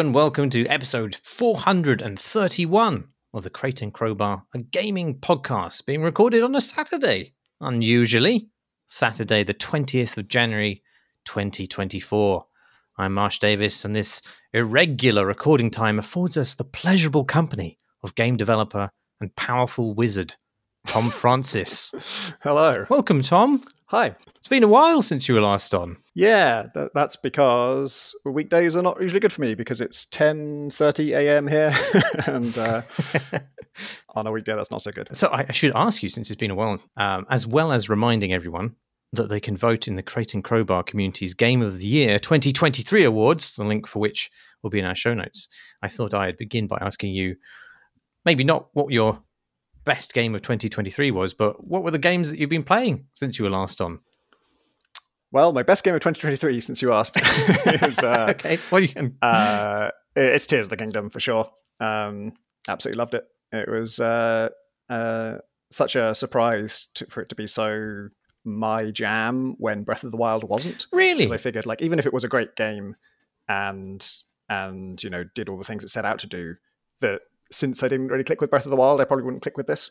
And welcome to episode 431 of the Crate and Crowbar, a gaming podcast being recorded on a Saturday, unusually, Saturday, the 20th of January 2024. I'm Marsh Davis, and this irregular recording time affords us the pleasurable company of game developer and powerful wizard, Tom Francis. Hello. Welcome, Tom. Hi. It's been a while since you were last on. Yeah, th- that's because weekdays are not usually good for me because it's 10:30 a.m. here, and uh, on a weekday that's not so good. So I, I should ask you, since it's been a while, um, as well as reminding everyone that they can vote in the Crate and Crowbar Community's Game of the Year 2023 awards, the link for which will be in our show notes. I thought I'd begin by asking you, maybe not what your best game of 2023 was, but what were the games that you've been playing since you were last on? Well, my best game of 2023, since you asked, is uh, okay. Well, you can... uh, it's Tears of the Kingdom for sure. Um, absolutely loved it. It was uh, uh, such a surprise to, for it to be so my jam when Breath of the Wild wasn't. Really? Because I figured, like, even if it was a great game and and you know did all the things it set out to do, that since I didn't really click with Breath of the Wild, I probably wouldn't click with this.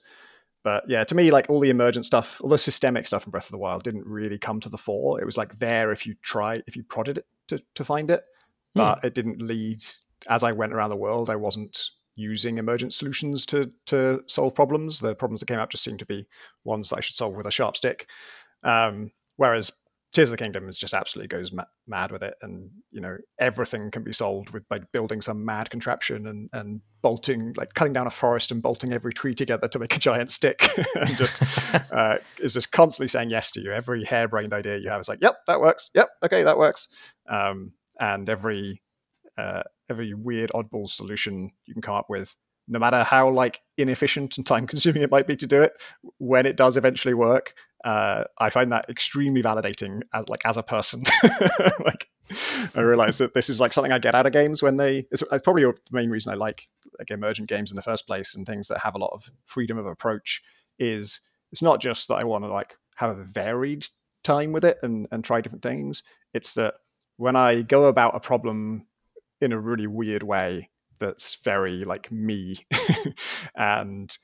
But yeah, to me, like all the emergent stuff, all the systemic stuff in Breath of the Wild didn't really come to the fore. It was like there if you try, if you prodded it to, to find it, but hmm. it didn't lead. As I went around the world, I wasn't using emergent solutions to to solve problems. The problems that came up just seemed to be ones that I should solve with a sharp stick. Um, whereas Tears of the Kingdom is just absolutely goes ma- mad with it, and you know everything can be solved with by building some mad contraption and and bolting like cutting down a forest and bolting every tree together to make a giant stick, and just uh, is just constantly saying yes to you. Every harebrained idea you have is like, yep, that works. Yep, okay, that works. Um, and every uh, every weird oddball solution you can come up with no matter how like inefficient and time consuming it might be to do it when it does eventually work uh, I find that extremely validating as like as a person. like I realize that this is like something I get out of games when they. It's, it's, probably the main reason I like like emergent games in the first place and things that have a lot of freedom of approach. Is it's not just that I want to like have a varied time with it and and try different things. It's that when I go about a problem in a really weird way that's very like me and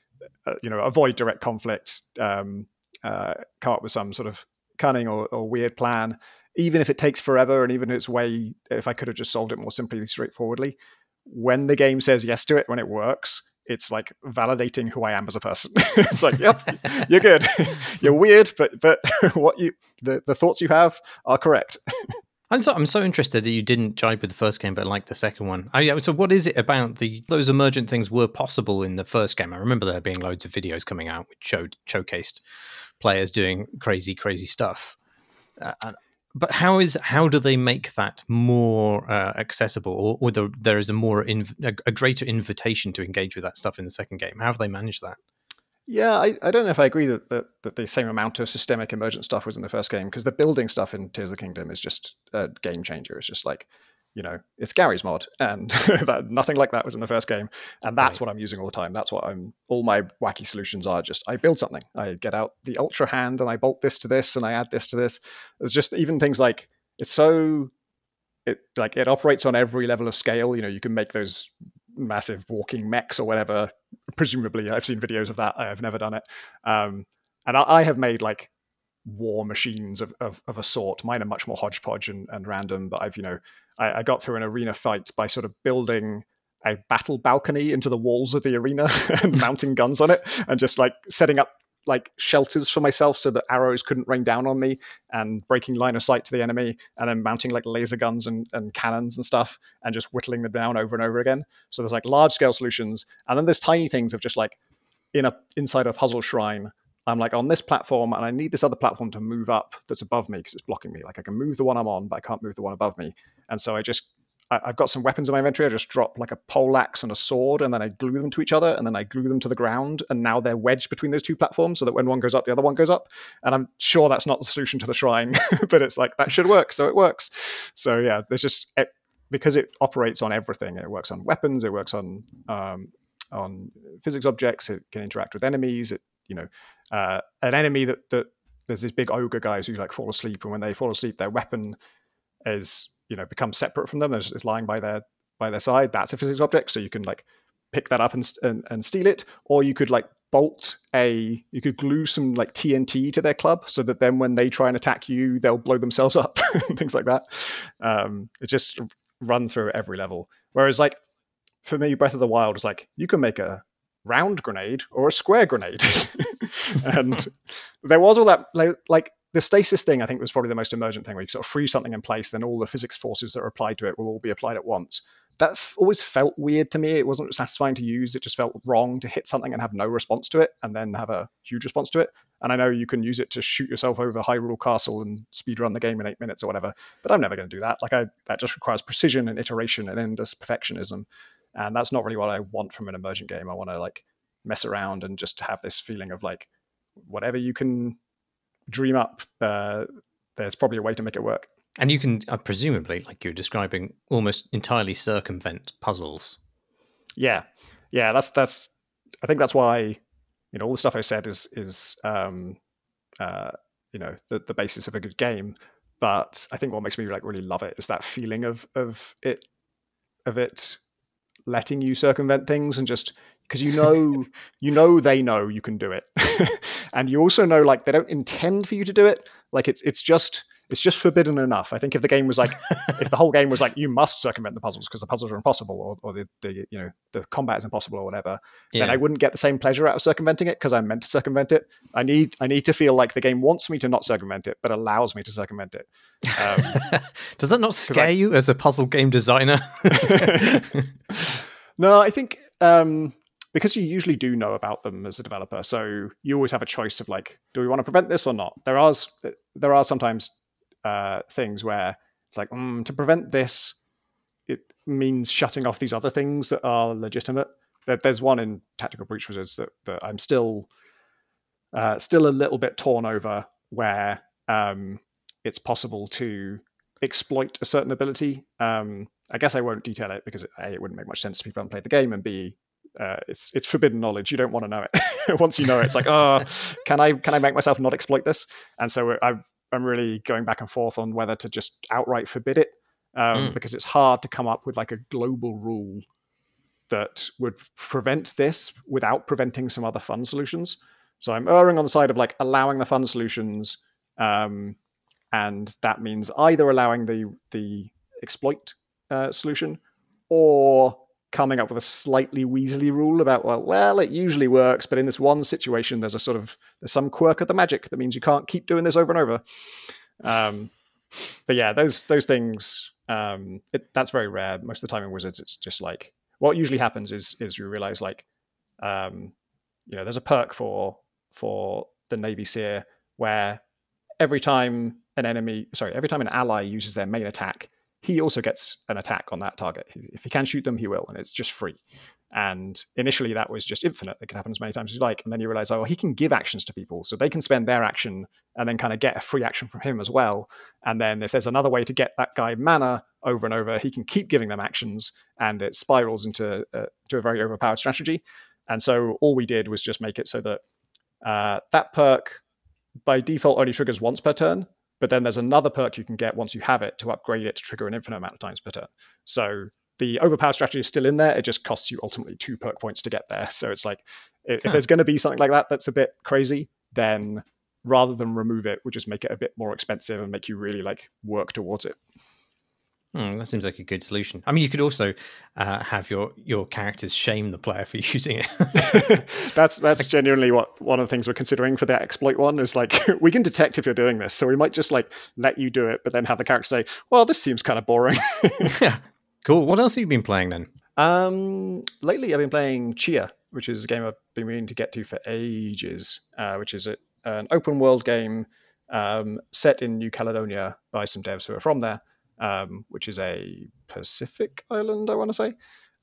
uh, you know avoid direct conflict um, uh, come up with some sort of cunning or, or, weird plan, even if it takes forever and even if it's way, if I could have just solved it more simply, straightforwardly, when the game says yes to it, when it works, it's like validating who I am as a person. it's like, yep, you're good. you're weird, but but what you the, the thoughts you have are correct. I'm so I'm so interested that you didn't jibe with the first game, but like the second one. I, so, what is it about the those emergent things were possible in the first game? I remember there being loads of videos coming out which showed showcased players doing crazy, crazy stuff. Uh, but how is how do they make that more uh, accessible, or, or the, there is a more inv- a, a, greater invitation to engage with that stuff in the second game? How have they managed that? Yeah, I, I don't know if I agree that, that, that the same amount of systemic emergent stuff was in the first game because the building stuff in Tears of the Kingdom is just a game changer. It's just like you know, it's Garry's Mod, and that, nothing like that was in the first game. And that's right. what I'm using all the time. That's what I'm. All my wacky solutions are just I build something. I get out the ultra hand and I bolt this to this and I add this to this. It's just even things like it's so it like it operates on every level of scale. You know, you can make those massive walking mechs or whatever. Presumably, I've seen videos of that. I have never done it. Um, and I, I have made like war machines of, of, of, a sort. Mine are much more hodgepodge and, and random, but I've, you know, I, I, got through an arena fight by sort of building a battle balcony into the walls of the arena and mounting guns on it and just like setting up like shelters for myself so that arrows couldn't rain down on me and breaking line of sight to the enemy and then mounting like laser guns and, and cannons and stuff and just whittling them down over and over again. So there's like large scale solutions. And then there's tiny things of just like in a inside a puzzle shrine I'm like on this platform and I need this other platform to move up that's above me because it's blocking me. Like I can move the one I'm on, but I can't move the one above me. And so I just, I, have got some weapons in my inventory. I just drop like a poleaxe and a sword and then I glue them to each other and then I glue them to the ground. And now they're wedged between those two platforms so that when one goes up, the other one goes up. And I'm sure that's not the solution to the shrine, but it's like that should work. So it works. So yeah, there's just, it, because it operates on everything. It works on weapons. It works on, um, on physics objects. It can interact with enemies. It you know uh, an enemy that that there's these big ogre guys who like fall asleep, and when they fall asleep, their weapon is you know becomes separate from them. It's, it's lying by their by their side. That's a physics object, so you can like pick that up and, and, and steal it, or you could like bolt a you could glue some like TNT to their club so that then when they try and attack you, they'll blow themselves up, things like that. Um, it just run through every level. Whereas like for me, Breath of the Wild was like you can make a round grenade or a square grenade, and there was all that like, the stasis thing. I think was probably the most emergent thing where you sort of freeze something in place, then all the physics forces that are applied to it will all be applied at once that f- always felt weird to me. It wasn't satisfying to use. It just felt wrong to hit something and have no response to it, and then have a huge response to it. And I know you can use it to shoot yourself over Hyrule Castle and speed run the game in eight minutes or whatever, but I'm never going to do that. Like I, that just requires precision and iteration and endless perfectionism, and that's not really what I want from an emergent game. I want to like mess around and just have this feeling of like whatever you can dream up. Uh, there's probably a way to make it work. And you can, uh, presumably, like you're describing, almost entirely circumvent puzzles. Yeah, yeah. That's that's. I think that's why you know all the stuff I said is is um, uh, you know the the basis of a good game. But I think what makes me like really love it is that feeling of of it of it letting you circumvent things and just because you know you know they know you can do it. And you also know like they don't intend for you to do it. Like it's it's just it's just forbidden enough. I think if the game was like, if the whole game was like, you must circumvent the puzzles because the puzzles are impossible, or, or the, the you know the combat is impossible, or whatever, yeah. then I wouldn't get the same pleasure out of circumventing it because I'm meant to circumvent it. I need I need to feel like the game wants me to not circumvent it, but allows me to circumvent it. Um, Does that not scare I, you as a puzzle game designer? no, I think. Um, because you usually do know about them as a developer, so you always have a choice of like, do we want to prevent this or not? There are there are sometimes uh, things where it's like mm, to prevent this, it means shutting off these other things that are legitimate. There's one in Tactical Breach Wizards that, that I'm still uh, still a little bit torn over, where um, it's possible to exploit a certain ability. Um, I guess I won't detail it because a it wouldn't make much sense to people who played the game, and b uh, it's it's forbidden knowledge. You don't want to know it. Once you know it, it's like, oh, can I can I make myself not exploit this? And so I've I'm really going back and forth on whether to just outright forbid it um, mm. because it's hard to come up with like a global rule that would prevent this without preventing some other fun solutions. So I'm erring on the side of like allowing the fun solutions, um, and that means either allowing the the exploit uh, solution or coming up with a slightly Weasley rule about well, well, it usually works, but in this one situation, there's a sort of there's some quirk of the magic that means you can't keep doing this over and over. Um, but yeah, those those things um, it, that's very rare. Most of the time in Wizards, it's just like what usually happens is is you realize like um, you know there's a perk for for the Navy Seer where every time an enemy, sorry, every time an ally uses their main attack, he also gets an attack on that target. If he can shoot them, he will, and it's just free. And initially, that was just infinite. It can happen as many times as you like. And then you realize, oh, he can give actions to people. So they can spend their action and then kind of get a free action from him as well. And then if there's another way to get that guy mana over and over, he can keep giving them actions and it spirals into uh, to a very overpowered strategy. And so all we did was just make it so that uh, that perk by default only triggers once per turn. But then there's another perk you can get once you have it to upgrade it to trigger an infinite amount of times per turn. So the overpower strategy is still in there. It just costs you ultimately two perk points to get there. So it's like if, if there's going to be something like that that's a bit crazy, then rather than remove it, we'll just make it a bit more expensive and make you really like work towards it. Hmm, that seems like a good solution. I mean, you could also uh, have your your characters shame the player for using it. that's that's genuinely what one of the things we're considering for the exploit one is like we can detect if you're doing this, so we might just like let you do it, but then have the character say, "Well, this seems kind of boring." yeah, cool. What else have you been playing then? Um, lately I've been playing Tchia, which is a game I've been meaning to get to for ages. Uh, which is a, an open world game um, set in New Caledonia by some devs who are from there um, which is a Pacific island, I want to say,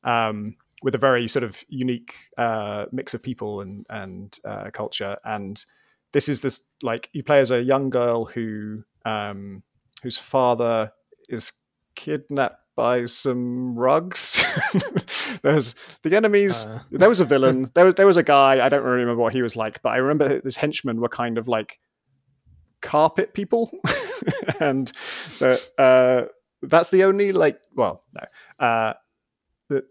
um, with a very sort of unique uh, mix of people and and uh, culture. And this is this like you play as a young girl who um, whose father is kidnapped by some rugs. There's the enemies. Uh. There was a villain. There was there was a guy. I don't really remember what he was like, but I remember his henchmen were kind of like carpet people. and the, uh, that's the only like well no uh, the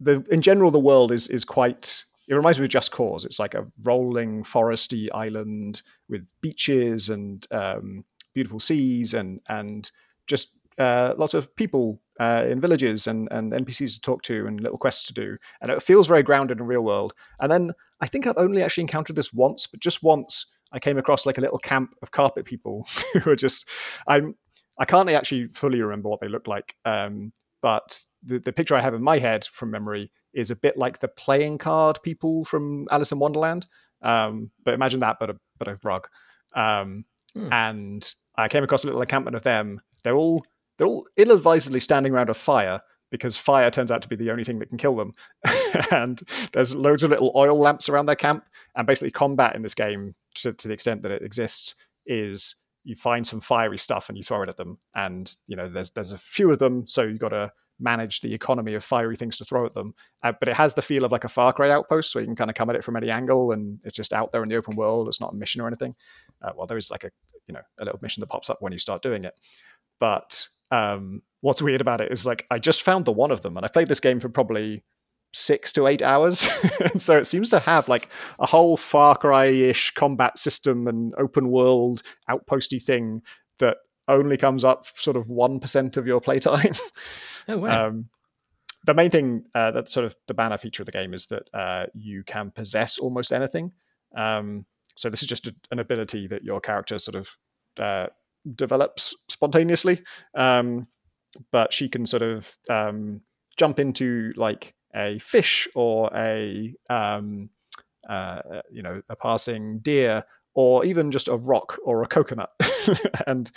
the in general the world is is quite it reminds me of Just Cause. It's like a rolling foresty island with beaches and um, beautiful seas and and just uh, lots of people uh, in villages and, and NPCs to talk to and little quests to do. And it feels very grounded in real world. And then I think I've only actually encountered this once, but just once I came across like a little camp of carpet people who are just I'm I can't actually fully remember what they look like. Um, but the, the picture I have in my head from memory is a bit like the playing card people from Alice in Wonderland. Um, but imagine that, but a but a rug. Um, hmm. And I came across a little encampment of them. They're all they're all ill-advisedly standing around a fire because fire turns out to be the only thing that can kill them. and there's loads of little oil lamps around their camp. And basically, combat in this game, to, to the extent that it exists, is you find some fiery stuff and you throw it at them. And you know, there's there's a few of them, so you've got to manage the economy of fiery things to throw at them. Uh, but it has the feel of like a Far Cry outpost, so you can kind of come at it from any angle, and it's just out there in the open world. It's not a mission or anything. Uh, well, there is like a you know a little mission that pops up when you start doing it. But um, what's weird about it is like I just found the one of them, and I played this game for probably six to eight hours. and so it seems to have like a whole Far Cry ish combat system and open world outposty thing that only comes up sort of 1% of your playtime. Oh, wow. Um, the main thing uh, that's sort of the banner feature of the game is that uh, you can possess almost anything. Um, so this is just a, an ability that your character sort of uh, develops spontaneously. Um, but she can sort of um, jump into like a fish or a um, uh, you know a passing deer or even just a rock or a coconut, and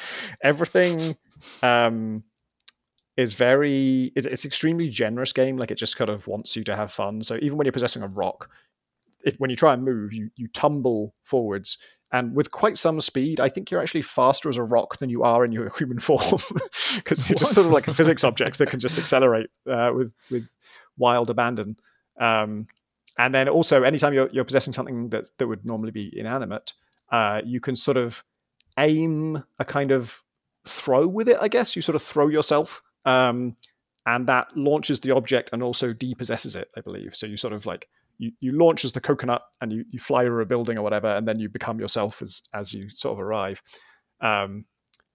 everything um, is very. It's extremely generous game. Like it just kind of wants you to have fun. So even when you're possessing a rock, if when you try and move, you you tumble forwards. And with quite some speed, I think you're actually faster as a rock than you are in your human form, because you're just sort of like a physics object that can just accelerate uh, with with wild abandon. Um, and then also, anytime you're, you're possessing something that, that would normally be inanimate, uh, you can sort of aim a kind of throw with it, I guess. You sort of throw yourself, um, and that launches the object and also depossesses it, I believe. So you sort of like you, you launch as the coconut and you, you fly over a building or whatever, and then you become yourself as as you sort of arrive. Um,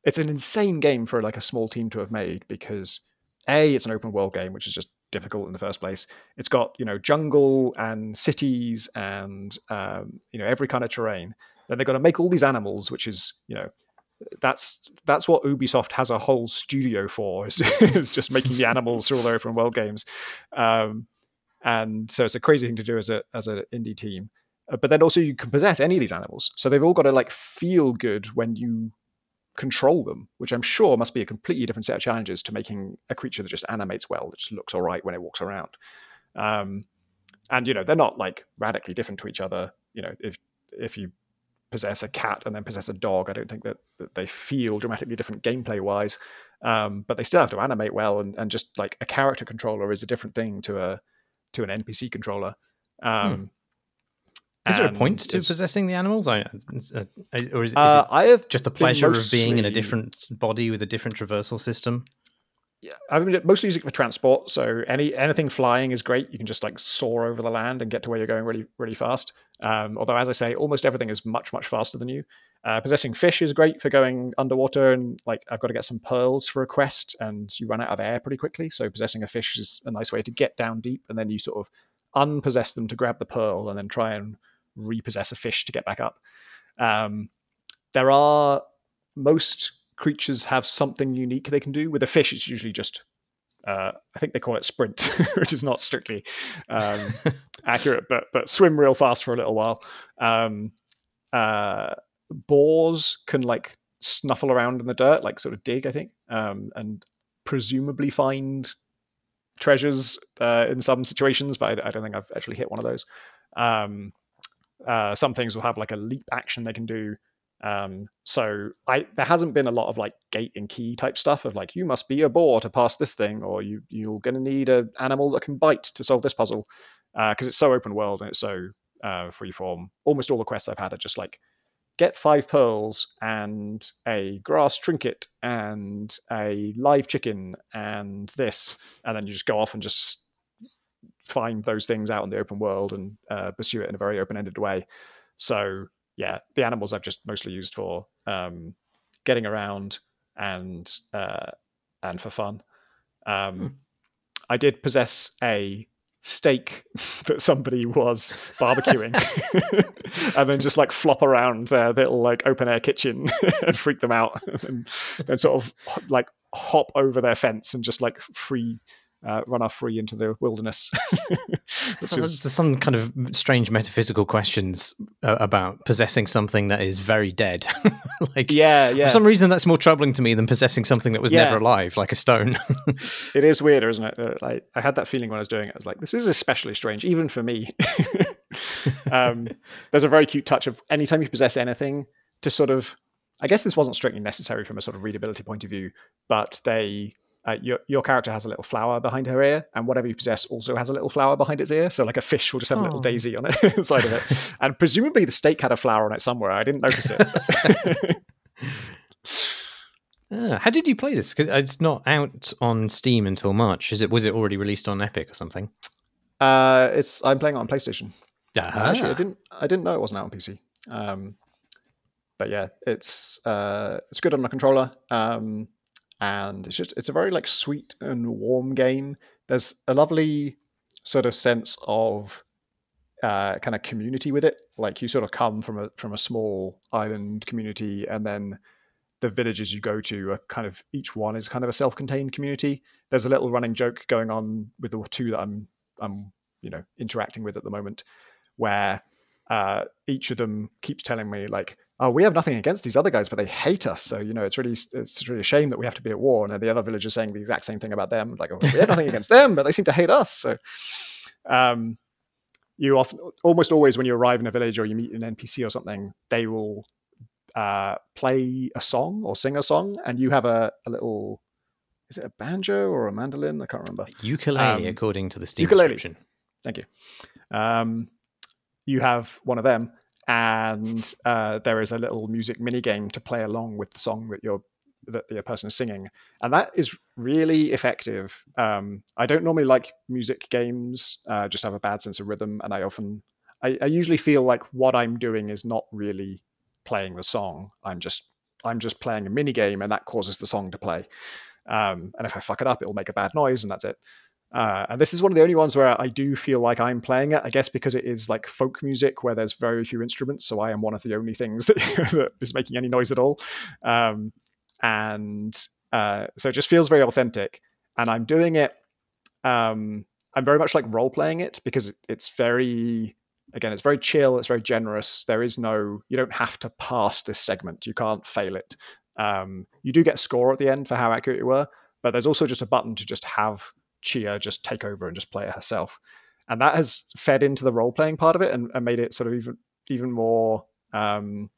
it's an insane game for like a small team to have made because a it's an open world game, which is just difficult in the first place. It's got you know jungle and cities and um, you know every kind of terrain. Then they've got to make all these animals, which is you know that's that's what Ubisoft has a whole studio for is, is just making the animals for all their open world games. Um, and so it's a crazy thing to do as a as an indie team. Uh, but then also you can possess any of these animals, so they've all got to like feel good when you control them, which I'm sure must be a completely different set of challenges to making a creature that just animates well, that just looks all right when it walks around. Um, and you know they're not like radically different to each other. You know, if if you possess a cat and then possess a dog, I don't think that, that they feel dramatically different gameplay wise. Um, but they still have to animate well, and, and just like a character controller is a different thing to a to an NPC controller. Hmm. Um. Is there a point to possessing the animals, I, uh, or is, is uh, it I have just the pleasure mostly, of being in a different body with a different traversal system? Yeah, I've been mostly using it for transport. So any anything flying is great. You can just like soar over the land and get to where you're going really really fast. Um, although, as I say, almost everything is much much faster than you. Uh, possessing fish is great for going underwater and like I've got to get some pearls for a quest, and you run out of air pretty quickly. So possessing a fish is a nice way to get down deep, and then you sort of unpossess them to grab the pearl, and then try and repossess a fish to get back up. Um, there are most creatures have something unique they can do. With a fish, it's usually just uh, I think they call it sprint, which is not strictly um, accurate, but but swim real fast for a little while. Um, uh, boars can like snuffle around in the dirt, like sort of dig, I think, um, and presumably find treasures uh, in some situations, but I, I, don't think I've actually hit one of those. Um, uh, some things will have like a leap action they can do. Um, so I there hasn't been a lot of like gate and key type stuff of like you must be a boar to pass this thing, or you you're going to need an animal that can bite to solve this puzzle because uh, it's so open world and it's so uh, free form. Almost all the quests I've had are just like get five pearls and a grass trinket and a live chicken and this, and then you just go off and just find those things out in the open world and uh, pursue it in a very open-ended way. So yeah, the animals I've just mostly used for um, getting around and uh, and for fun. Um, hmm. I did possess a steak that somebody was barbecuing and then just like flop around their little like open air kitchen and freak them out and then sort of like hop over their fence and just like free uh, run off free into the wilderness. so is... There's some kind of strange metaphysical questions uh, about possessing something that is very dead. like, yeah, yeah. For some reason, that's more troubling to me than possessing something that was yeah. never alive, like a stone. it is weird, isn't it? Uh, like, I had that feeling when I was doing it. I was like, this is especially strange, even for me. um, there's a very cute touch of anytime you possess anything to sort of. I guess this wasn't strictly necessary from a sort of readability point of view, but they uh, your your character has a little flower behind her ear, and whatever you possess also has a little flower behind its ear. So, like a fish will just have oh. a little oh. daisy on it inside of it, and presumably the steak had a flower on it somewhere. I didn't notice it. uh, how did you play this? Because it's not out on Steam until March. Is it? Was it already released on Epic or something? Uh, it's. I'm playing it on PlayStation. Uh-huh. Actually, I didn't. I didn't know it wasn't out on PC. Um, but yeah, it's uh, it's good on the controller. Um, and it's just it's a very like sweet and warm game. There's a lovely sort of sense of uh, kind of community with it. Like you sort of come from a from a small island community, and then the villages you go to are kind of each one is kind of a self-contained community. There's a little running joke going on with the two that I'm I'm you know interacting with at the moment, where uh, each of them keeps telling me like, "Oh, we have nothing against these other guys, but they hate us." So you know, it's really it's really a shame that we have to be at war. And the other villagers saying the exact same thing about them, like, oh, "We have nothing against them, but they seem to hate us." So, um, you often almost always when you arrive in a village or you meet an NPC or something, they will uh, play a song or sing a song, and you have a, a little. Is it a banjo or a mandolin? I can't remember. Ukulele, um, according to the Steam ukulele. description. Thank you. Um, you have one of them, and uh, there is a little music mini game to play along with the song that you're that the person is singing, and that is really effective. Um, I don't normally like music games; uh, just have a bad sense of rhythm, and I often, I, I usually feel like what I'm doing is not really playing the song. I'm just, I'm just playing a mini game, and that causes the song to play. Um, and if I fuck it up, it'll make a bad noise, and that's it. Uh, and this is one of the only ones where I do feel like I'm playing it. I guess because it is like folk music where there's very few instruments, so I am one of the only things that, that is making any noise at all. Um, and uh, so it just feels very authentic. And I'm doing it. Um, I'm very much like role playing it because it's very, again, it's very chill. It's very generous. There is no, you don't have to pass this segment. You can't fail it. Um, you do get score at the end for how accurate you were, but there's also just a button to just have Tchia just take over and just play it herself. And that has fed into the role playing part of it and, and, made it sort of even even more um,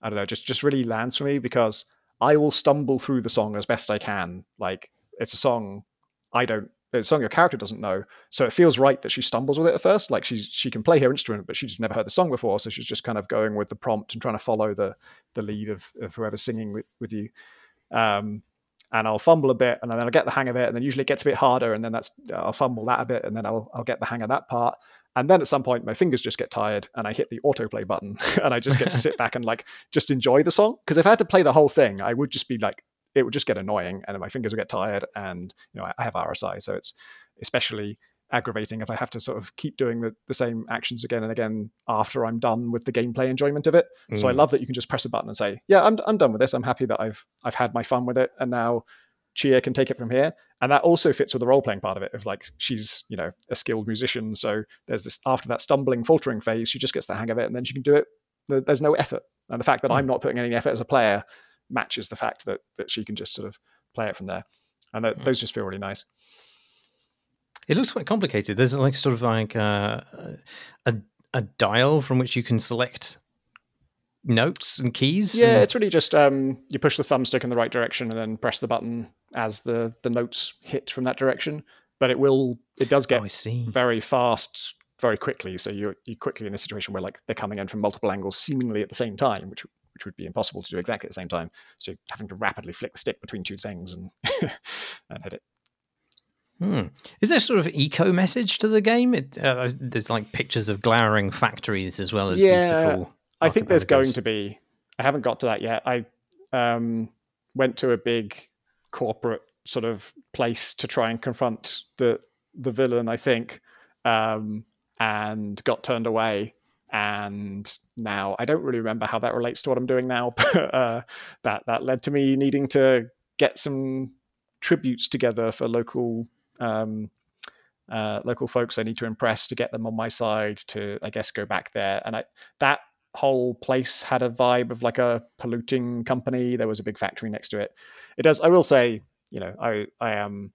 I don't know, just just really lands for me because I will stumble through the song as best I can. Like it's a song I don't it's a song your character doesn't know. So it feels right that she stumbles with it at first. Like she's she can play her instrument, but she's never heard the song before. So she's just kind of going with the prompt and trying to follow the the lead of, of whoever's singing with, with you. Um, and I'll fumble a bit and then I'll get the hang of it. And then usually it gets a bit harder and then that's, I'll fumble that a bit and then I'll, I'll get the hang of that part. And then at some point, my fingers just get tired and I hit the autoplay button and I just get to sit back and like just enjoy the song. Because if I had to play the whole thing, I would just be like, it would just get annoying and my fingers would get tired. And, you know, I have RSI. So it's especially aggravating if I have to sort of keep doing the, the same actions again and again after I'm done with the gameplay enjoyment of it. Mm. So I mm. love that you can just press a button and say, "Yeah, I'm I'm done with this. I'm happy that I've I've had my fun with it, and now Tchia can take it from here." And that also fits with the role playing part of it. Of like she's you know a skilled musician, so there's this after that stumbling, faltering phase, she just gets the hang of it, and then she can do it. There's no effort, and the fact that mm. I'm not putting any effort as a player matches the fact that that she can just sort of play it from there, and that, mm. those just feel really nice. It looks quite complicated. There's like sort of like uh, a a dial from which you can select notes and keys. Yeah, and... it's really just um, you push the thumbstick in the right direction and then press the button as the the notes hit from that direction. But it will it does get oh, very fast very quickly. So you're you quickly in a situation where like they're coming in from multiple angles seemingly at the same time, which which would be impossible to do exactly at the same time. So having to rapidly flick the stick between two things and and hit it. Hmm. Is there sort of eco message to the game? It, uh, there's like pictures of glowering factories as well as yeah, beautiful. I think there's going to be. I haven't got to that yet. I um, went to a big corporate sort of place to try and confront the the villain. I think, um, and got turned away. And now I don't really remember how that relates to what I'm doing now. But uh, that that led to me needing to get some tributes together for local um, uh, local folks I need to impress to get them on my side to, I guess, go back there. And I, that whole place had a vibe of like a polluting company. There was a big factory next to it. It does. I will say, you know, I I am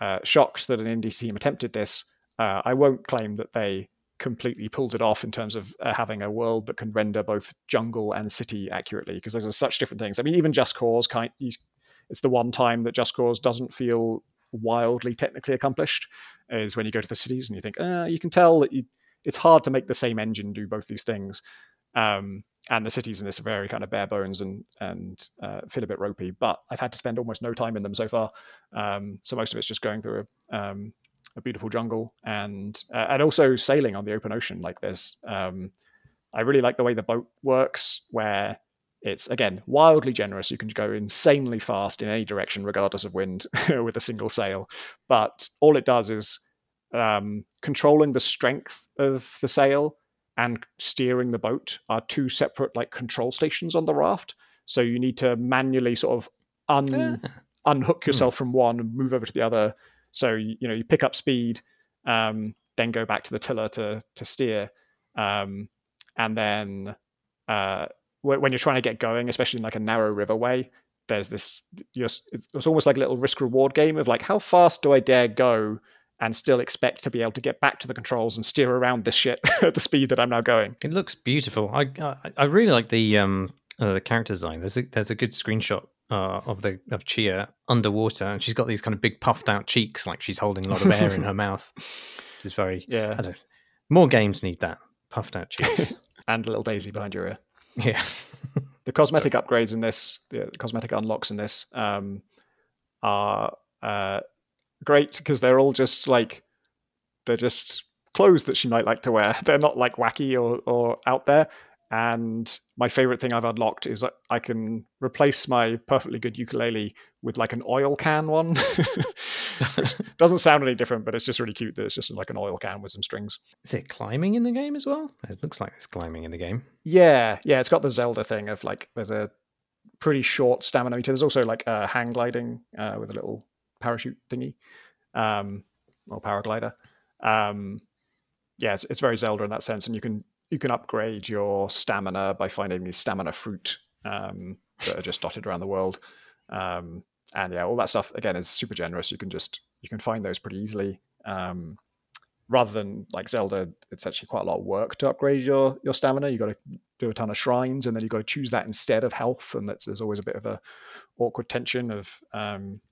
uh, shocked that an indie team attempted this. Uh, I won't claim that they completely pulled it off in terms of uh, having a world that can render both jungle and city accurately because those are such different things. I mean, even Just Cause kind. It's the one time that Just Cause doesn't feel wildly technically accomplished is when you go to the cities and you think, uh, you can tell that you, it's hard to make the same engine do both these things. Um, and the cities in this are very kind of bare bones and and uh, feel a bit ropey. But I've had to spend almost no time in them so far. Um, so most of it's just going through a, um, a beautiful jungle and uh, and also sailing on the open ocean. Like there's, um, I really like the way the boat works, where it's again wildly generous. You can go insanely fast in any direction, regardless of wind, with a single sail. But all it does is um, controlling the strength of the sail and steering the boat are two separate like control stations on the raft. So you need to manually sort of un ah. unhook hmm. yourself from one and move over to the other. So you know you pick up speed, um, then go back to the tiller to to steer, um, and then uh, when you're trying to get going, especially in like a narrow riverway, there's this it's almost like a little risk reward game of like how fast do I dare go and still expect to be able to get back to the controls and steer around this shit at the speed that I'm now going. It looks beautiful. I I, I really like the um uh, the character design. There's a there's a good screenshot uh, of the of Tchia underwater, and she's got these kind of big puffed out cheeks, like she's holding a lot of air in her mouth. It's very yeah. more games need that puffed out cheeks and a little daisy behind your ear. Yeah. the cosmetic upgrades in this, the cosmetic unlocks in this, um, are uh, great because they're all just like they're just clothes that she might like to wear. They're not like wacky or or out there. And my favorite thing I've unlocked is I can replace my perfectly good ukulele with like an oil can one. doesn't sound any different, but it's just really cute that it's just like an oil can with some strings. Is it climbing in the game as well? It looks like it's climbing in the game. Yeah, yeah, it's got the Zelda thing of like there's a pretty short stamina meter. There's also like a hang gliding uh, with a little parachute thingy, um, or paraglider. Um, yeah, it's, it's very Zelda in that sense, and you can you can upgrade your stamina by finding these stamina fruit um, that are just dotted around the world. Um, and yeah, all that stuff again is super generous. You can just you can find those pretty easily. Um, rather than like Zelda, it's actually quite a lot of work to upgrade your your stamina. You got to do a ton of shrines, and then you got to choose that instead of health, and that's there's always a bit of a awkward tension of um,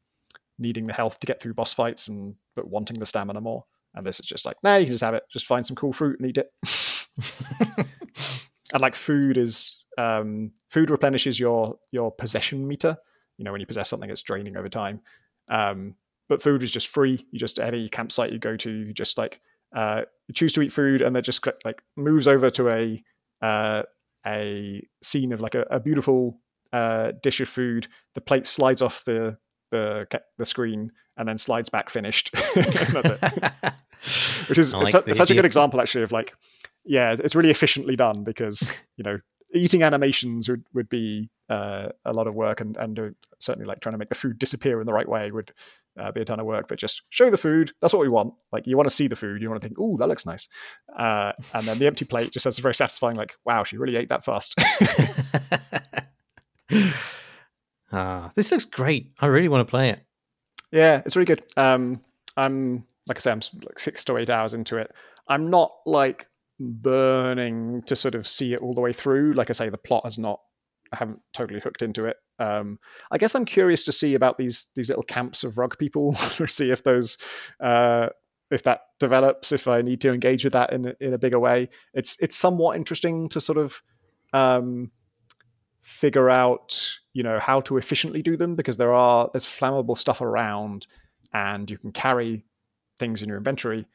needing the health to get through boss fights and but wanting the stamina more. And this is just like, nah, you can just have it. Just find some cool fruit and eat it. and like food is um, food replenishes your your possession meter. You know, when you possess something, it's draining over time. Um, but food is just free. You just any campsite you go to, you just like uh, you choose to eat food, and then just like moves over to a uh, a scene of like a, a beautiful uh, dish of food. The plate slides off the the the screen and then slides back finished. that's it. Which is like it's, a, it's such a good example actually of like yeah, it's really efficiently done because you know eating animations would would be uh, a lot of work, and and uh, certainly like trying to make the food disappear in the right way would uh, be a ton of work. But just show the food. That's what we want. Like you want to see the food. You want to think, oh, that looks nice. Uh, and then the empty plate just has a very satisfying like, wow, she really ate that fast. ah, this looks great. I really want to play it. Yeah, it's really good. Um, I'm like I say, I'm like six to eight hours into it. I'm not like burning to sort of see it all the way through. Like I say, the plot has not. I haven't totally hooked into it. Um, I guess I'm curious to see about these these little camps of rug people, see if those uh, if that develops. If I need to engage with that in in a bigger way, it's it's somewhat interesting to sort of um, figure out you know how to efficiently do them because there are there's flammable stuff around and you can carry things in your inventory.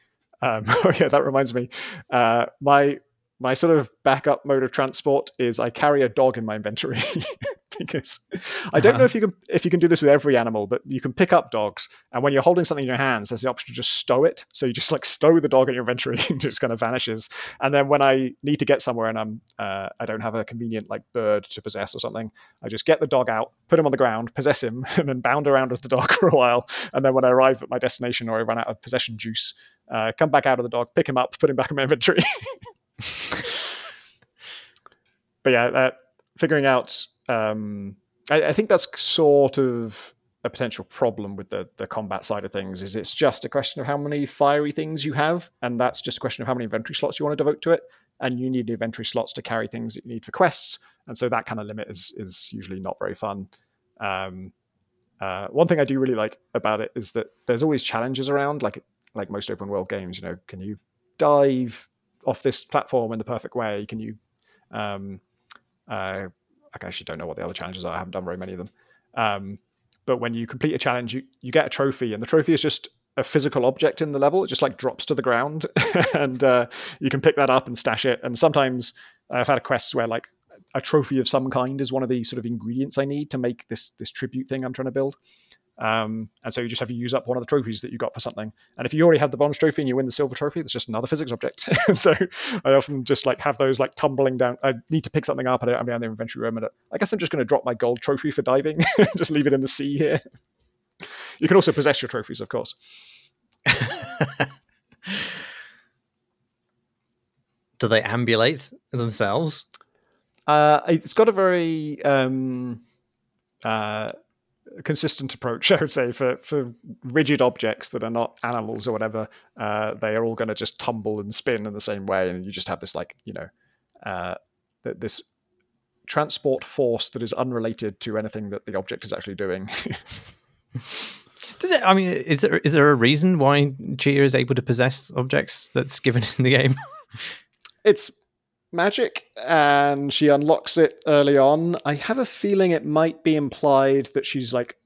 Um, oh yeah, that reminds me. Uh, my my sort of backup mode of transport is I carry a dog in my inventory because I don't know if you can if you can do this with every animal, but you can pick up dogs, and when you're holding something in your hands, there's the option to just stow it. So you just like stow the dog in your inventory, and it just kind of vanishes. And then when I need to get somewhere and I'm uh, I don't have a convenient like bird to possess or something, I just get the dog out, put him on the ground, possess him, and then bound around as the dog for a while. And then when I arrive at my destination or I run out of possession juice, uh, come back out of the dog, pick him up, put him back in my inventory. but yeah, uh, figuring out. Um, I, I think that's sort of a potential problem with the the combat side of things. Is it's just a question of how many fiery things you have, and that's just a question of how many inventory slots you want to devote to it. And you need inventory slots to carry things that you need for quests, and so that kind of limit is is usually not very fun. Um, uh, one thing I do really like about it is that there's always challenges around, like like most open world games. You know, can you dive off this platform in the perfect way? Can you um, uh, I actually don't know what the other challenges are. I haven't done very many of them. Um, but when you complete a challenge, you, you get a trophy, and the trophy is just a physical object in the level. It just like drops to the ground, and uh, you can pick that up and stash it. And sometimes I've had quests where like a trophy of some kind is one of the sort of ingredients I need to make this this tribute thing I'm trying to build. Um, and so you just have to use up one of the trophies that you got for something. And if you already have the bronze trophy and you win the silver trophy, that's just another physics object. and so I often just like have those like tumbling down. I need to pick something up. I don't have in the inventory room. And I guess I'm just going to drop my gold trophy for diving. just leave it in the sea here. You can also possess your trophies, of course. Do they ambulate themselves? Uh, it's got a very um, uh, consistent approach, I would say, for for rigid objects that are not animals or whatever. Uh, they are all going to just tumble and spin in the same way, and you just have this like you know uh, th- this transport force that is unrelated to anything that the object is actually doing. Does it? I mean, is there is there a reason why Tchia is able to possess objects that's given in the game? it's magic and she unlocks it early on. I have a feeling it might be implied that she's like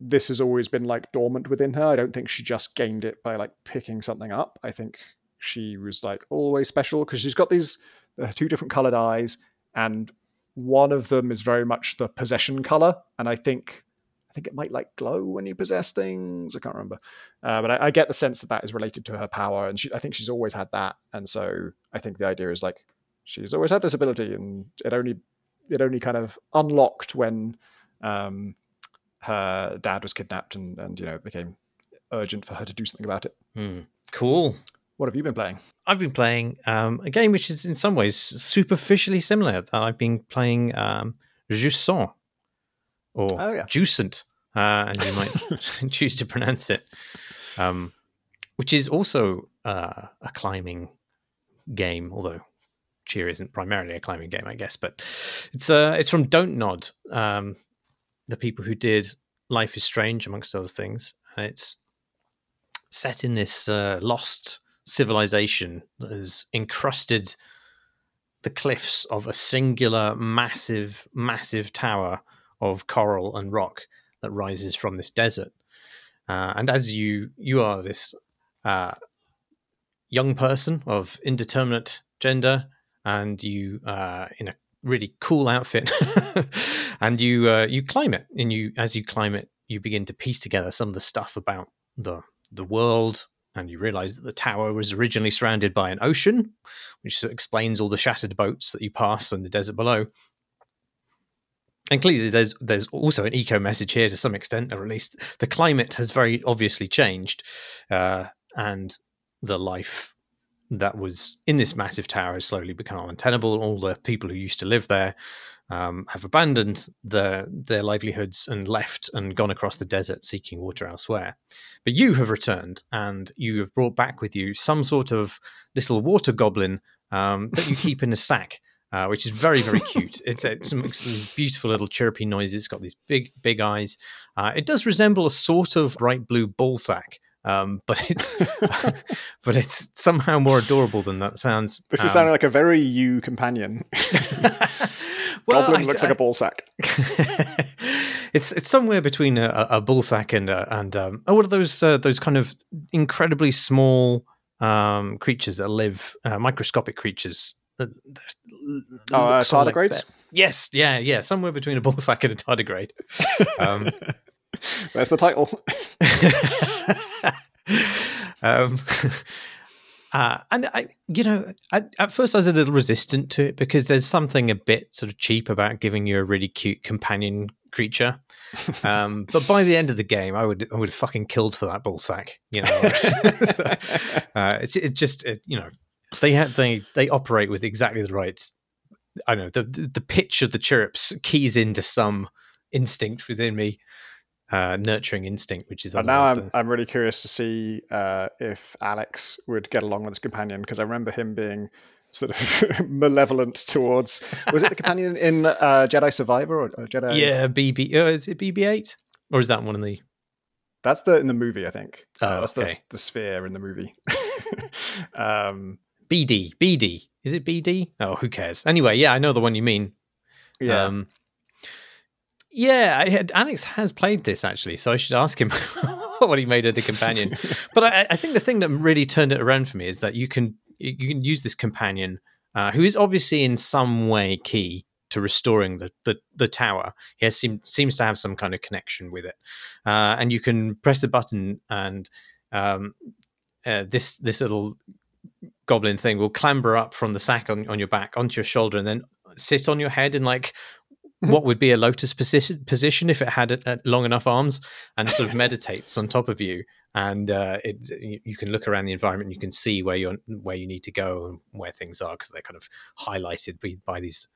this has always been like dormant within her. I don't think she just gained it by like picking something up. I think she was like always special because she's got these uh, two different colored eyes and one of them is very much the possession color and I think I think it might like glow when you possess things. I can't remember, uh, but I, I, get the sense that that is related to her power, and she, I think she's always had that. And so I think the idea is like she's always had this ability, and it only it only kind of unlocked when um, her dad was kidnapped, and and you know it became urgent for her to do something about it. Hmm. Cool. What have you been playing? I've been playing um, a game which is in some ways superficially similar. I've been playing um, Jusant or oh, yeah. Juicent, uh, as you might choose to pronounce it, um, which is also uh, a climbing game, although Tchia isn't primarily a climbing game, I guess. But it's uh, it's from Don't Nod, um, the people who did Life is Strange, amongst other things. And it's set in this uh, lost civilization that has encrusted the cliffs of a singular, massive, massive tower of coral and rock that rises from this desert. Uh, and as you you are this uh, young person of indeterminate gender, and you uh, in a really cool outfit, and you uh, you climb it, and you as you climb it, you begin to piece together some of the stuff about the the world. And you realize that the tower was originally surrounded by an ocean, which explains all the shattered boats that you pass in the desert below and clearly there's there's also an eco message here to some extent or at least the climate has very obviously changed uh, and the life that was in this massive tower has slowly become untenable all the people who used to live there um, have abandoned their their livelihoods and left and gone across the desert seeking water elsewhere but you have returned and you have brought back with you some sort of little water goblin um, that you keep in a sack uh, which is very very cute. It's, it's makes these beautiful little chirpy noises. It's got these big big eyes. Uh, it does resemble a sort of bright blue ball sack, um, but it's but it's somehow more adorable than that sounds. This is um, sounding like a very you companion. well, Goblin I- looks like a ball sack. it's it's somewhere between a, a bull sack and a, and um, oh, what are those uh, those kind of incredibly small um, creatures that live uh, microscopic creatures. That, that oh, uh, tardigrades. Like yes, yeah, yeah, somewhere between a bull sack and a tardigrade. Um, Where's the title? um, uh, and I, you know, I, at first I was a little resistant to it because there's something a bit sort of cheap about giving you a really cute companion creature. Um, but by the end of the game, I would I would have fucking killed for that bull sack. You know, so, uh, it's it just it, you know they have they they operate with exactly the right. I don't know the the pitch of the chirps keys into some instinct within me uh, nurturing instinct, which is. And now I'm, I'm really curious to see uh, if Alex would get along with his companion because I remember him being sort of malevolent towards. Was it the companion in uh, Jedi Survivor or uh, Jedi? Yeah, BB. Oh, is it BB-8 or is that one in the? That's the in the movie, I think. Uh, oh, that's okay. the, the sphere in the movie. um, BD, BD. Is it BD? Oh, who cares? Anyway, yeah, I know the one you mean. Yeah. Um, yeah, had, Alex has played this actually, so I should ask him what he made of the companion. but I, I, think the thing that really turned it around for me is that you can you can use this companion, uh, who is obviously in some way key to restoring the the, the tower. He has seem, seems to have some kind of connection with it, uh, and you can press the button and um, uh, this this little goblin thing will clamber up from the sack on, on your back onto your shoulder and then sit on your head in like what would be a lotus position, position if it had a, a long enough arms and sort of meditates on top of you. And uh, it, you can look around the environment and you can see where you where you need to go and where things are because they're kind of highlighted by, by these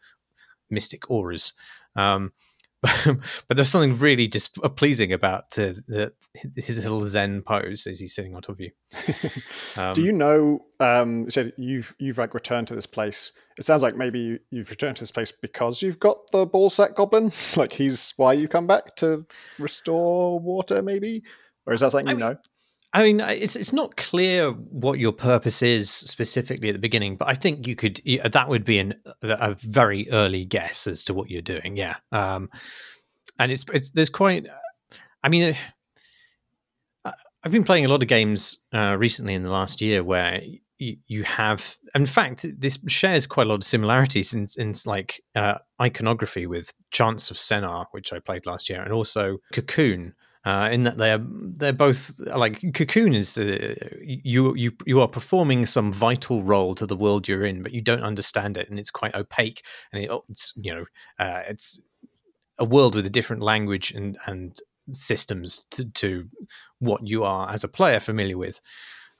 mystic auras. Um, but there's something really just pleasing about uh, the, his little zen pose as he's sitting on top of you. Um, Do you know? Um, so you've you've like returned to this place. It sounds like maybe you've returned to this place because you've got the ball sack goblin. like he's why you come back to restore water, maybe, or is that something I you mean, know? I mean, it's it's not clear what your purpose is specifically at the beginning, but I think you could that would be an, a very early guess as to what you're doing. Yeah, um, and it's it's there's quite. I mean, uh, I've been playing a lot of games uh, recently in the last year where you, have, in fact, this shares quite a lot of similarities in, in like uh, iconography with Chants of Sennaar, which I played last year, and also Cocoon uh, in that they're they're both like Cocoon is uh, you you you are performing some vital role to the world you're in, but you don't understand it, and it's quite opaque, and it, oh, it's you know uh, it's a world with a different language and and systems to, to what you are as a player familiar with.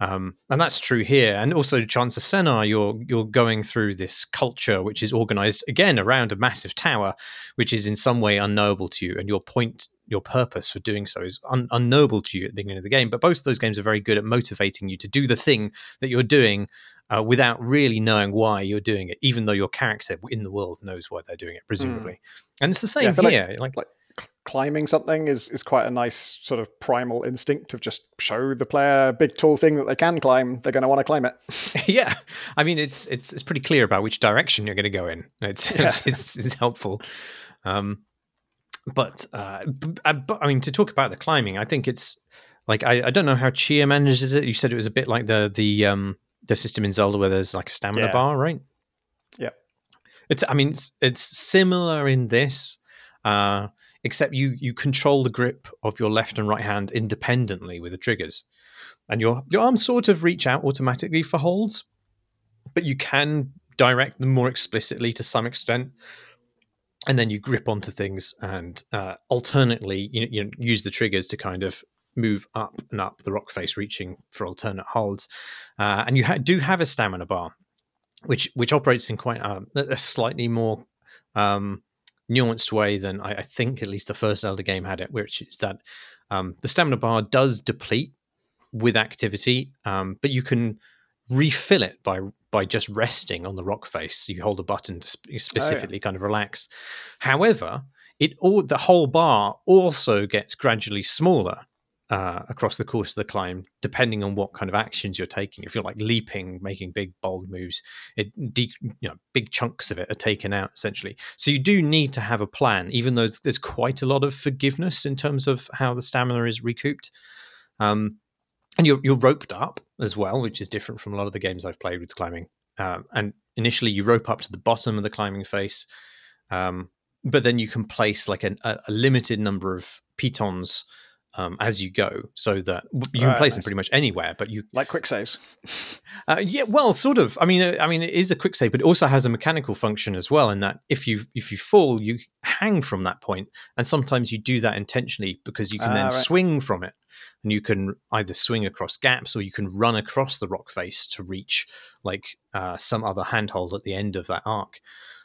Um, and that's true here. And also, Chants of Sennaar, you're you're going through this culture which is organized again around a massive tower, which is in some way unknowable to you. And your point, your purpose for doing so is un- unknowable to you at the beginning of the game. But both of those games are very good at motivating you to do the thing that you're doing uh, without really knowing why you're doing it, even though your character in the world knows why they're doing it, presumably. Mm. And it's the same yeah, here. Like, like, like climbing something is is quite a nice sort of primal instinct of just show the player a big tall thing that they can climb they're going to want to climb it yeah i mean it's it's it's pretty clear about which direction you're going to go in it's yeah. it's, it's, helpful um but uh uh, but, i mean to talk about the climbing i think it's like I, I don't know how Tchia manages it you said it was a bit like the the um the system in zelda where there's like a stamina yeah. bar right yeah it's i mean it's it's similar in this uh except you you control the grip of your left and right hand independently with the triggers, and your your arms sort of reach out automatically for holds, but you can direct them more explicitly to some extent. And then you grip onto things, and uh, alternately, you, you use the triggers to kind of move up and up the rock face, reaching for alternate holds. Uh, and you ha- do have a stamina bar, which which operates in quite a, a slightly more um, nuanced way than I, I, think at least the first Zelda game had it, which is that um, the stamina bar does deplete with activity, um, but you can refill it by by just resting on the rock face. You hold a button to specifically oh, yeah. kind of relax. However, it all the whole bar also gets gradually smaller uh, across the course of the climb, depending on what kind of actions you're taking. If you're like leaping, making big bold moves, it de- you know big chunks of it are taken out essentially. So you do need to have a plan, even though there's quite a lot of forgiveness in terms of how the stamina is recouped. Um, and you're you're roped up as well, which is different from a lot of the games I've played with climbing. Um, and initially, you rope up to the bottom of the climbing face, um, but then you can place like an, a, a limited number of pitons um, as you go, so that you can place nice. them pretty much anywhere. But you like quick saves. uh, yeah, well, sort of. I mean, uh, I mean, it is a quick save, but it also has a mechanical function as well. In that, if you if you fall, you hang from that point, and sometimes you do that intentionally because you can uh, then right. swing from it, and you can either swing across gaps or you can run across the rock face to reach like uh, some other handhold at the end of that arc.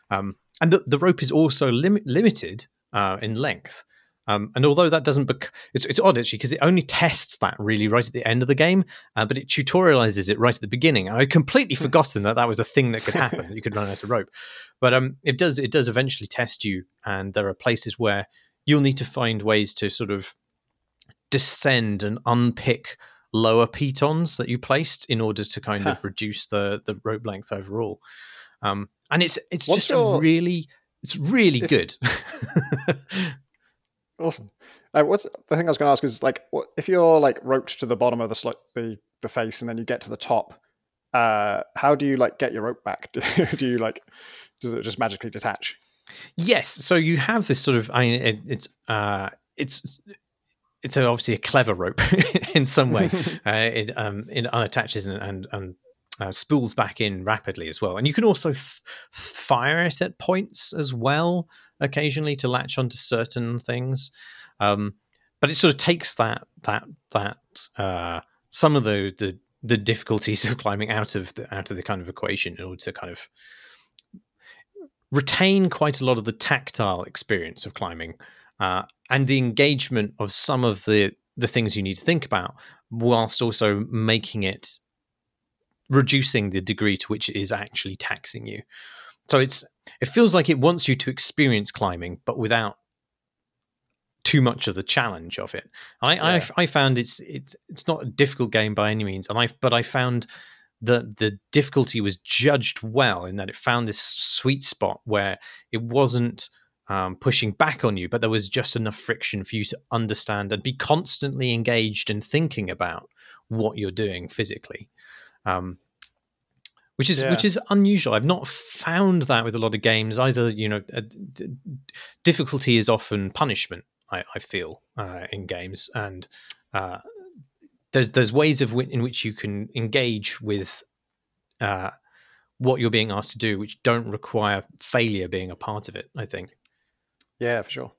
Um, and the, the rope is also lim- limited uh, in length. Um, and although that doesn't, bec- it's, it's odd actually because it only tests that really right at the end of the game, uh, but it tutorializes it right at the beginning. And I'd completely hmm. forgotten that that was a thing that could happen. that you could run out of rope, but um, it does. It does eventually test you, and there are places where you'll need to find ways to sort of descend and unpick lower pitons that you placed in order to kind huh. of reduce the the rope length overall. Um, and it's it's What's just your... a really it's really good. Awesome. Uh, what's the thing I was going to ask is like, what, if you're like roped to the bottom of the sl- the the face and then you get to the top, uh, how do you like get your rope back? do you like, does it just magically detach? Yes. So you have this sort of, I mean, it, it's uh, it's it's obviously a clever rope in some way. uh, it um, it unattaches and and, and uh, spools back in rapidly as well, and you can also th- fire it at points as well occasionally to latch onto certain things. Um, but it sort of takes that that that uh, some of the, the the difficulties of climbing out of the out of the kind of equation in order to kind of retain quite a lot of the tactile experience of climbing uh, and the engagement of some of the the things you need to think about, whilst also making it reducing the degree to which it is actually taxing you. So it's it feels like it wants you to experience climbing, but without too much of the challenge of it. I, yeah. I, I found it's it's it's not a difficult game by any means, and I but I found that the difficulty was judged well in that it found this sweet spot where it wasn't um, pushing back on you, but there was just enough friction for you to understand and be constantly engaged and thinking about what you're doing physically. Um, which is yeah. which is unusual. I've not found that with a lot of games. Either you know, difficulty is often punishment. I, I feel uh, in games, and uh, there's there's ways of w- in which you can engage with uh, what you're being asked to do, which don't require failure being a part of it. I think. Yeah, for sure.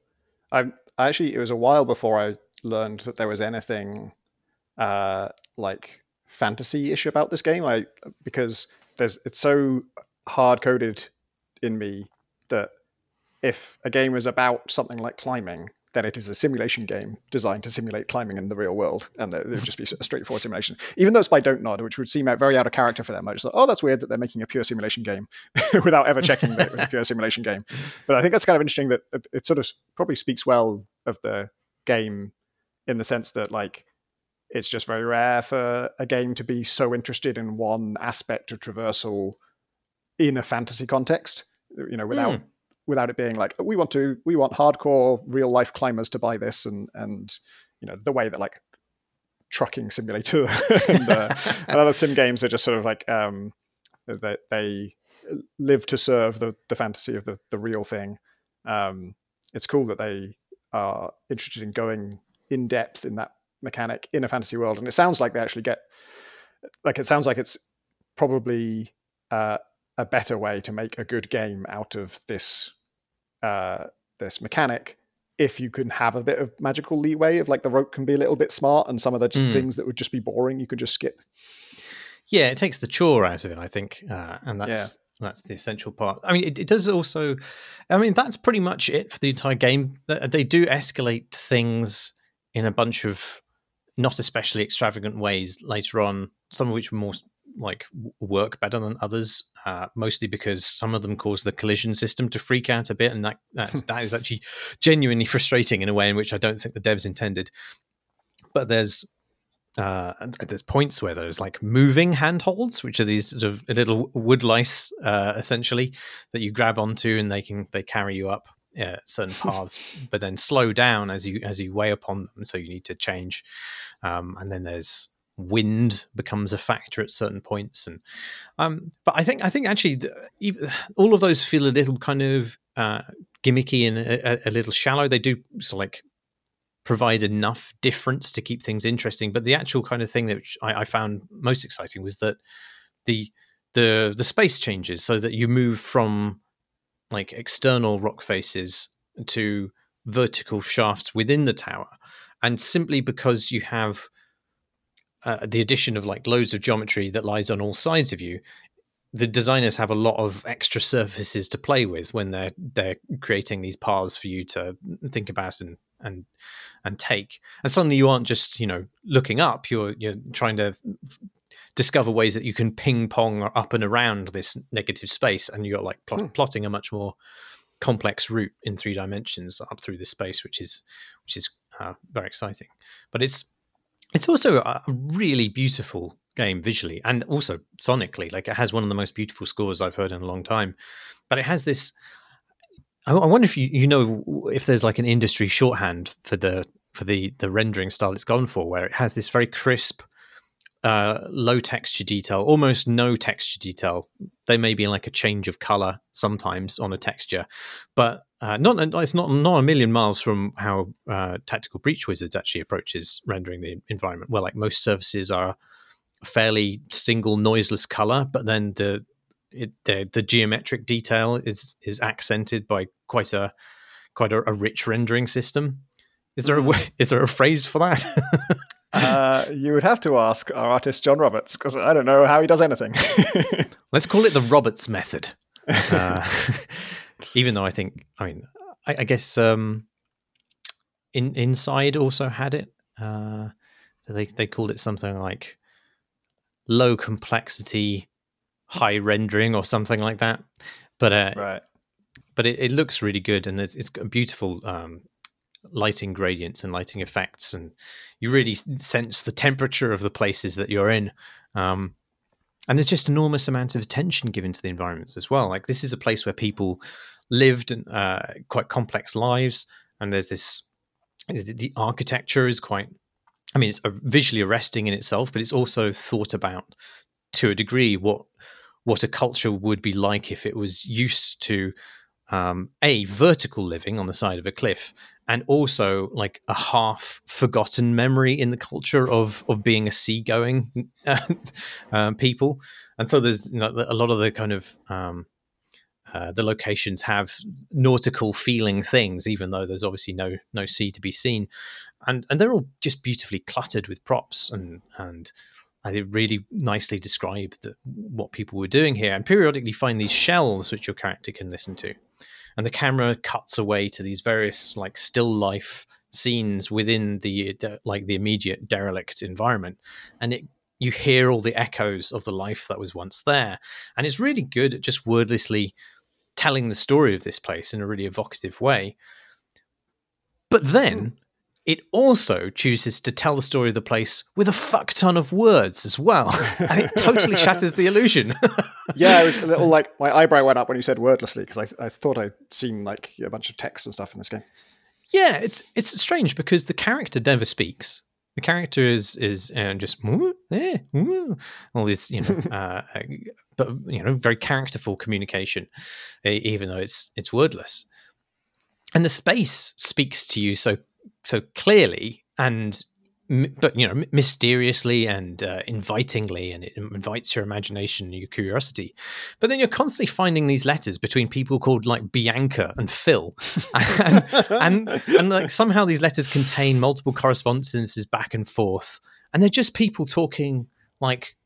I actually it was a while before I learned that there was anything uh, like fantasy-ish about this game. I because there's it's so hard coded in me that if a game is about something like climbing, then it is a simulation game designed to simulate climbing in the real world, and it would just be a straightforward simulation. Even though it's by Don't Nod, which would seem very out of character for them, I just thought, oh, that's weird that they're making a pure simulation game without ever checking that it was a pure simulation game. But I think that's kind of interesting that it sort of probably speaks well of the game in the sense that like it's just very rare for a game to be so interested in one aspect of traversal in a fantasy context you know without mm. Without it being like we want to we want hardcore real life climbers to buy this and and you know the way that like trucking simulator and, uh, and, other sim games are just sort of like um they, they live to serve the the fantasy of the the real thing. Um it's cool that they are interested in going in depth in that mechanic in a fantasy world, and it sounds like they actually get like it sounds like it's probably uh, a better way to make a good game out of this uh, this mechanic if you can have a bit of magical leeway of like the rope can be a little bit smart and some of the mm. things that would just be boring you could just skip yeah it takes the chore out of it i think uh, and that's yeah. that's the essential part i mean it, it, does also i mean that's pretty much it for the entire game they do escalate things in a bunch of not especially extravagant ways later on, some of which are more like work better than others, uh, mostly because some of them cause the collision system to freak out a bit, and that that is actually genuinely frustrating in a way in which I don't think the devs intended. but there's uh, there's points where there's like moving handholds, which are these sort of little wood lice, uh, essentially, that you grab onto, and they can they carry you up uh, certain paths, but then slow down as you as you weigh upon them. So you need to change. Um, and then there's wind becomes a factor at certain points, and um, but I think I think actually the, all of those feel a little kind of uh, gimmicky and a, a, little shallow. They do sort of like provide enough difference to keep things interesting. But the actual kind of thing that I, I, found most exciting was that the the the space changes so that you move from like external rock faces to vertical shafts within the tower, and simply because you have uh, the addition of like loads of geometry that lies on all sides of you, the designers have a lot of extra surfaces to play with when they're they're creating these paths for you to think about and and and take. And suddenly you aren't just you know looking up; you're you're trying to discover ways that you can ping pong up and around this negative space, and you're like plot, hmm. plotting a much more complex route in three dimensions up through this space, which is which is uh, very exciting. But it's it's also a really beautiful game visually and also sonically. Like it has one of the most beautiful scores I've heard in a long time. But it has this. I, wonder if you you know if there's like an industry shorthand for the for the the rendering style it's gone for, where it has this very crisp, uh, low texture detail, almost no texture detail. They may be like a change of color sometimes on a texture, but uh, not it's not not a million miles from how uh, Tactical Breach Wizards actually approaches rendering the environment. Where like most surfaces are fairly single noiseless color, but then the it, the the geometric detail is is accented by quite a quite a, a rich rendering system. Is there a mm. is there a phrase for that? uh, you would have to ask our artist John Roberts because I don't know how he does anything. Let's call it the Roberts method. Uh, even though I think, I mean, I, I guess um, in, Inside also had it. Uh, they they called it something like low complexity, high rendering or something like that. But uh, right. But it, it, looks really good, and it's got beautiful um, lighting gradients and lighting effects, and you really sense the temperature of the places that you're in. Um, and there's just enormous amount of attention given to the environments as well. Like this is a place where people lived uh, quite complex lives, and there's this. The architecture is quite I mean, it's visually arresting in itself, but it's also thought about to a degree what what a culture would be like if it was used to um, a vertical living on the side of a cliff, and also like a half forgotten memory in the culture of of being a seagoing um, people. And so there's you know, a lot of the kind of um, uh, the locations have nautical feeling things, even though there's obviously no no sea to be seen, and and they're all just beautifully cluttered with props and and they really nicely describe the, what people were doing here, and periodically find these shelves which your character can listen to, and the camera cuts away to these various like still life scenes within the, the like the immediate derelict environment, and it you hear all the echoes of the life that was once there, and it's really good at just wordlessly telling the story of this place in a really evocative way. But then hmm. It also chooses to tell the story of the place with a fuck ton of words as well. and it totally shatters the illusion. yeah, it was a little like my eyebrow went up when you said wordlessly because I, I thought I'd seen like a bunch of text and stuff in this game. Yeah, it's it's strange because the character never speaks. The character is is uh, just eh, all this, you know, uh, but you know, very characterful communication, even though it's it's wordless. And the space speaks to you so so clearly and but you know mysteriously and uh, invitingly and it invites your imagination and your curiosity. But then you're constantly finding these letters between people called like bianca and phil. And, and, and like somehow these letters contain multiple correspondences back and forth and they're just people talking like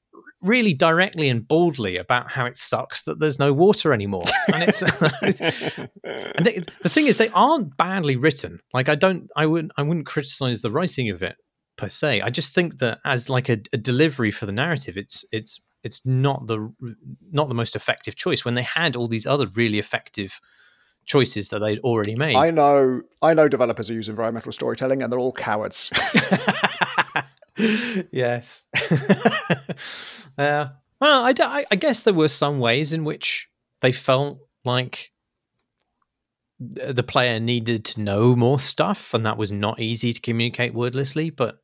really directly and boldly about how it sucks that there's no water anymore. And it's, it's and they, the thing is, they aren't badly written. Like I don't, I wouldn't, I wouldn't criticize the writing of it per se. I just think that as like a, a delivery for the narrative, it's it's it's not the not the most effective choice when they had all these other really effective choices that they'd already made. I know I know developers who use environmental storytelling and they're all cowards. yes. yeah. Well, I, I, I guess there were some ways in which they felt like the player needed to know more stuff, and that was not easy to communicate wordlessly. But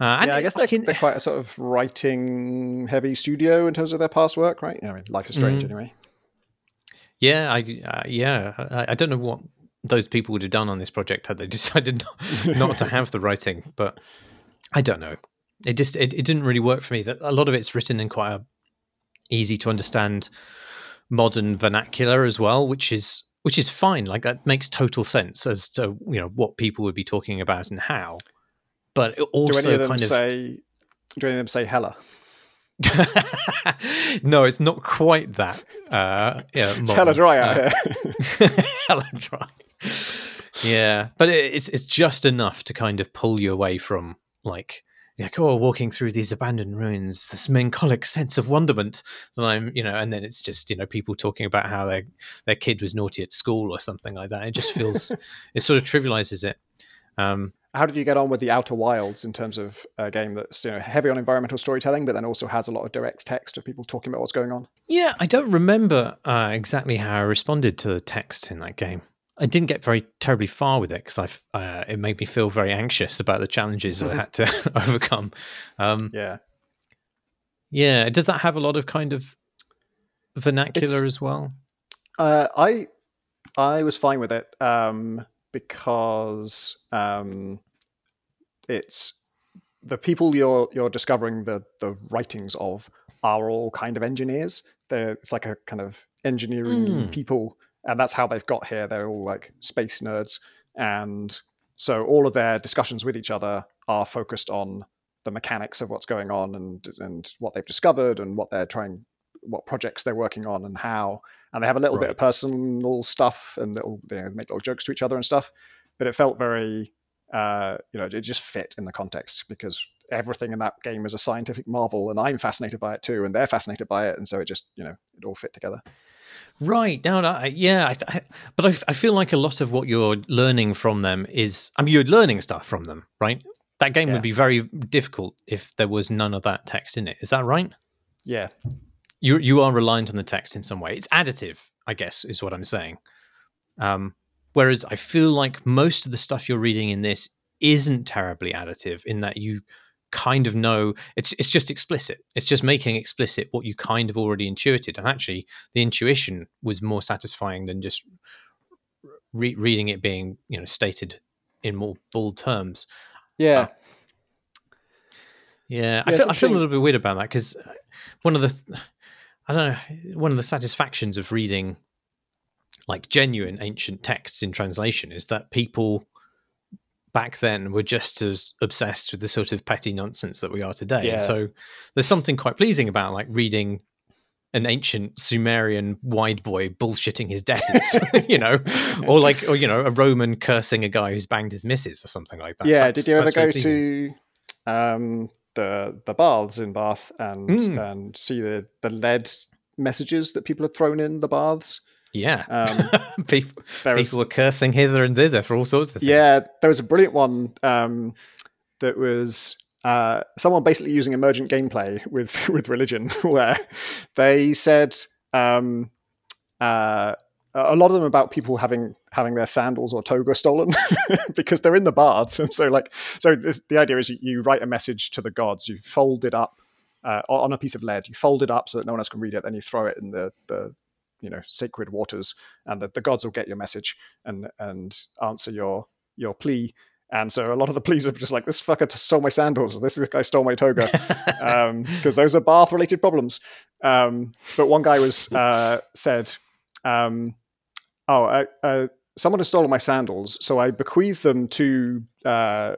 uh, yeah, I guess they're, they're, quite a sort of writing heavy studio in terms of their past work, right? I mean, Life is Strange, mm. anyway. Yeah, I uh, yeah, I, I, don't know what those people would have done on this project had they decided not, not to have the writing, but I don't know. It just it, it didn't really work for me. That a lot of it's written in quite a easy to understand modern vernacular as well, which is which is fine. Like that makes total sense as to you know what people would be talking about and how. But also do any of them kind of say do any of them say hella? no, it's not quite that. Uh, yeah, it's hella dry out uh, here. hella dry. Yeah, but it, it's it's just enough to kind of pull you away from like like oh walking through these abandoned ruins this melancholic sense of wonderment. That i'm you know and then it's just you know people talking about how their their kid was naughty at school or something like that. It just feels it sort of trivializes it. Um, how did you get on with the outer wilds in terms of a game that's you know heavy on environmental storytelling but then also has a lot of direct text of people talking about what's going on? Yeah i don't remember uh, exactly how i responded to the text in that game I didn't get very terribly far with it because I uh, it made me feel very anxious about the challenges I had to overcome. Um, yeah, yeah. Does that have a lot of kind of vernacular it's, as well? Uh, I I was fine with it um, because um, it's the people you're you're discovering the the writings of are all kind of engineers. They're, it's like a kind of engineering mm. people and that's how they've got here. They're all like space nerds, and so all of their discussions with each other are focused on the mechanics of what's going on and and what they've discovered and what they're trying, what projects they're working on and how. And they have a little right. bit of personal stuff and little they make little jokes to each other and stuff. But it felt very, uh, you know, it just fit in the context because everything in that game is a scientific marvel, and I'm fascinated by it too, and they're fascinated by it, and so it just you know it all fit together. Right. No, no yeah. I, I, but I, I feel like a lot of what you're learning from them is, I mean, you're learning stuff from them, right? That game yeah. would be very difficult if there was none of that text in it. Is that right? Yeah. You you are reliant on the text in some way. It's additive, I guess, is what I'm saying. Um, whereas I feel like most of the stuff you're reading in this isn't terribly additive in that you kind of know it's it's just explicit. It's just making explicit what you kind of already intuited, and actually, the intuition was more satisfying than just re- reading it being you know stated in more bold terms. Yeah. Uh, yeah, yeah, I feel I feel a little bit weird about that because one of the I don't know one of the satisfactions of reading like genuine ancient texts in translation is that people back then we were just as obsessed with the sort of petty nonsense that we are today. Yeah. So there's something quite pleasing about like reading an ancient Sumerian wide boy bullshitting his debtors, you know, or like, or you know, a Roman cursing a guy who's banged his missus or something like that. Yeah. That's, did you ever go to um, the the baths in Bath and mm. and see the the lead messages that people had thrown in the baths? Yeah. Um, people, was, people were cursing hither and thither for all sorts of things. Yeah, there was a brilliant one um, that was uh, someone basically using emergent gameplay with, with religion, where they said um, uh, a lot of them about people having having their sandals or toga stolen because they're in the baths, and so like so the, the idea is you, you, write a message to the gods, you fold it up uh, on a piece of lead, you fold it up so that no one else can read it, then you throw it in the the you know sacred waters, and that the gods will get your message and and answer your your plea. And so a lot of the pleas are just like this fucker stole my sandals, this guy stole my toga, because um, those are bath related problems. Um, but one guy was uh, said, um, "Oh, uh, uh, someone has stolen my sandals, so I bequeath them to uh,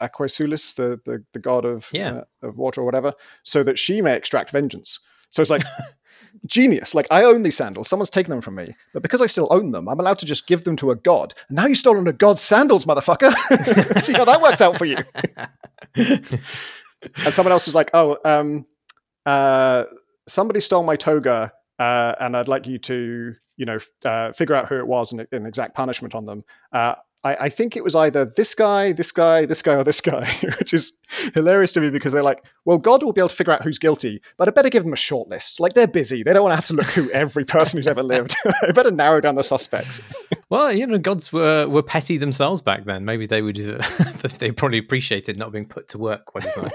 Aquae Sulis, the, the, the god of yeah. uh, of water or whatever, so that she may extract vengeance." So it's like genius. Like I own these sandals. Someone's taken them from me, but because I still own them, I'm allowed to just give them to a god. And now you've stolen a god's sandals, motherfucker. See how that works out for you. and someone else was like, "Oh, um, uh, somebody stole my toga, uh, and I'd like you to, you know, uh, figure out who it was and, and exact punishment on them. I, I, think it was either this guy, this guy, this guy, or this guy, which is hilarious to me because they're like, well, God will be able to figure out who's guilty, but I better give them a short list. Like they're busy; they don't want to have to look through every person who's ever lived. I better narrow down the suspects. well, you know, gods were were petty themselves back then. Maybe they would uh, they probably appreciated not being put to work quite as much.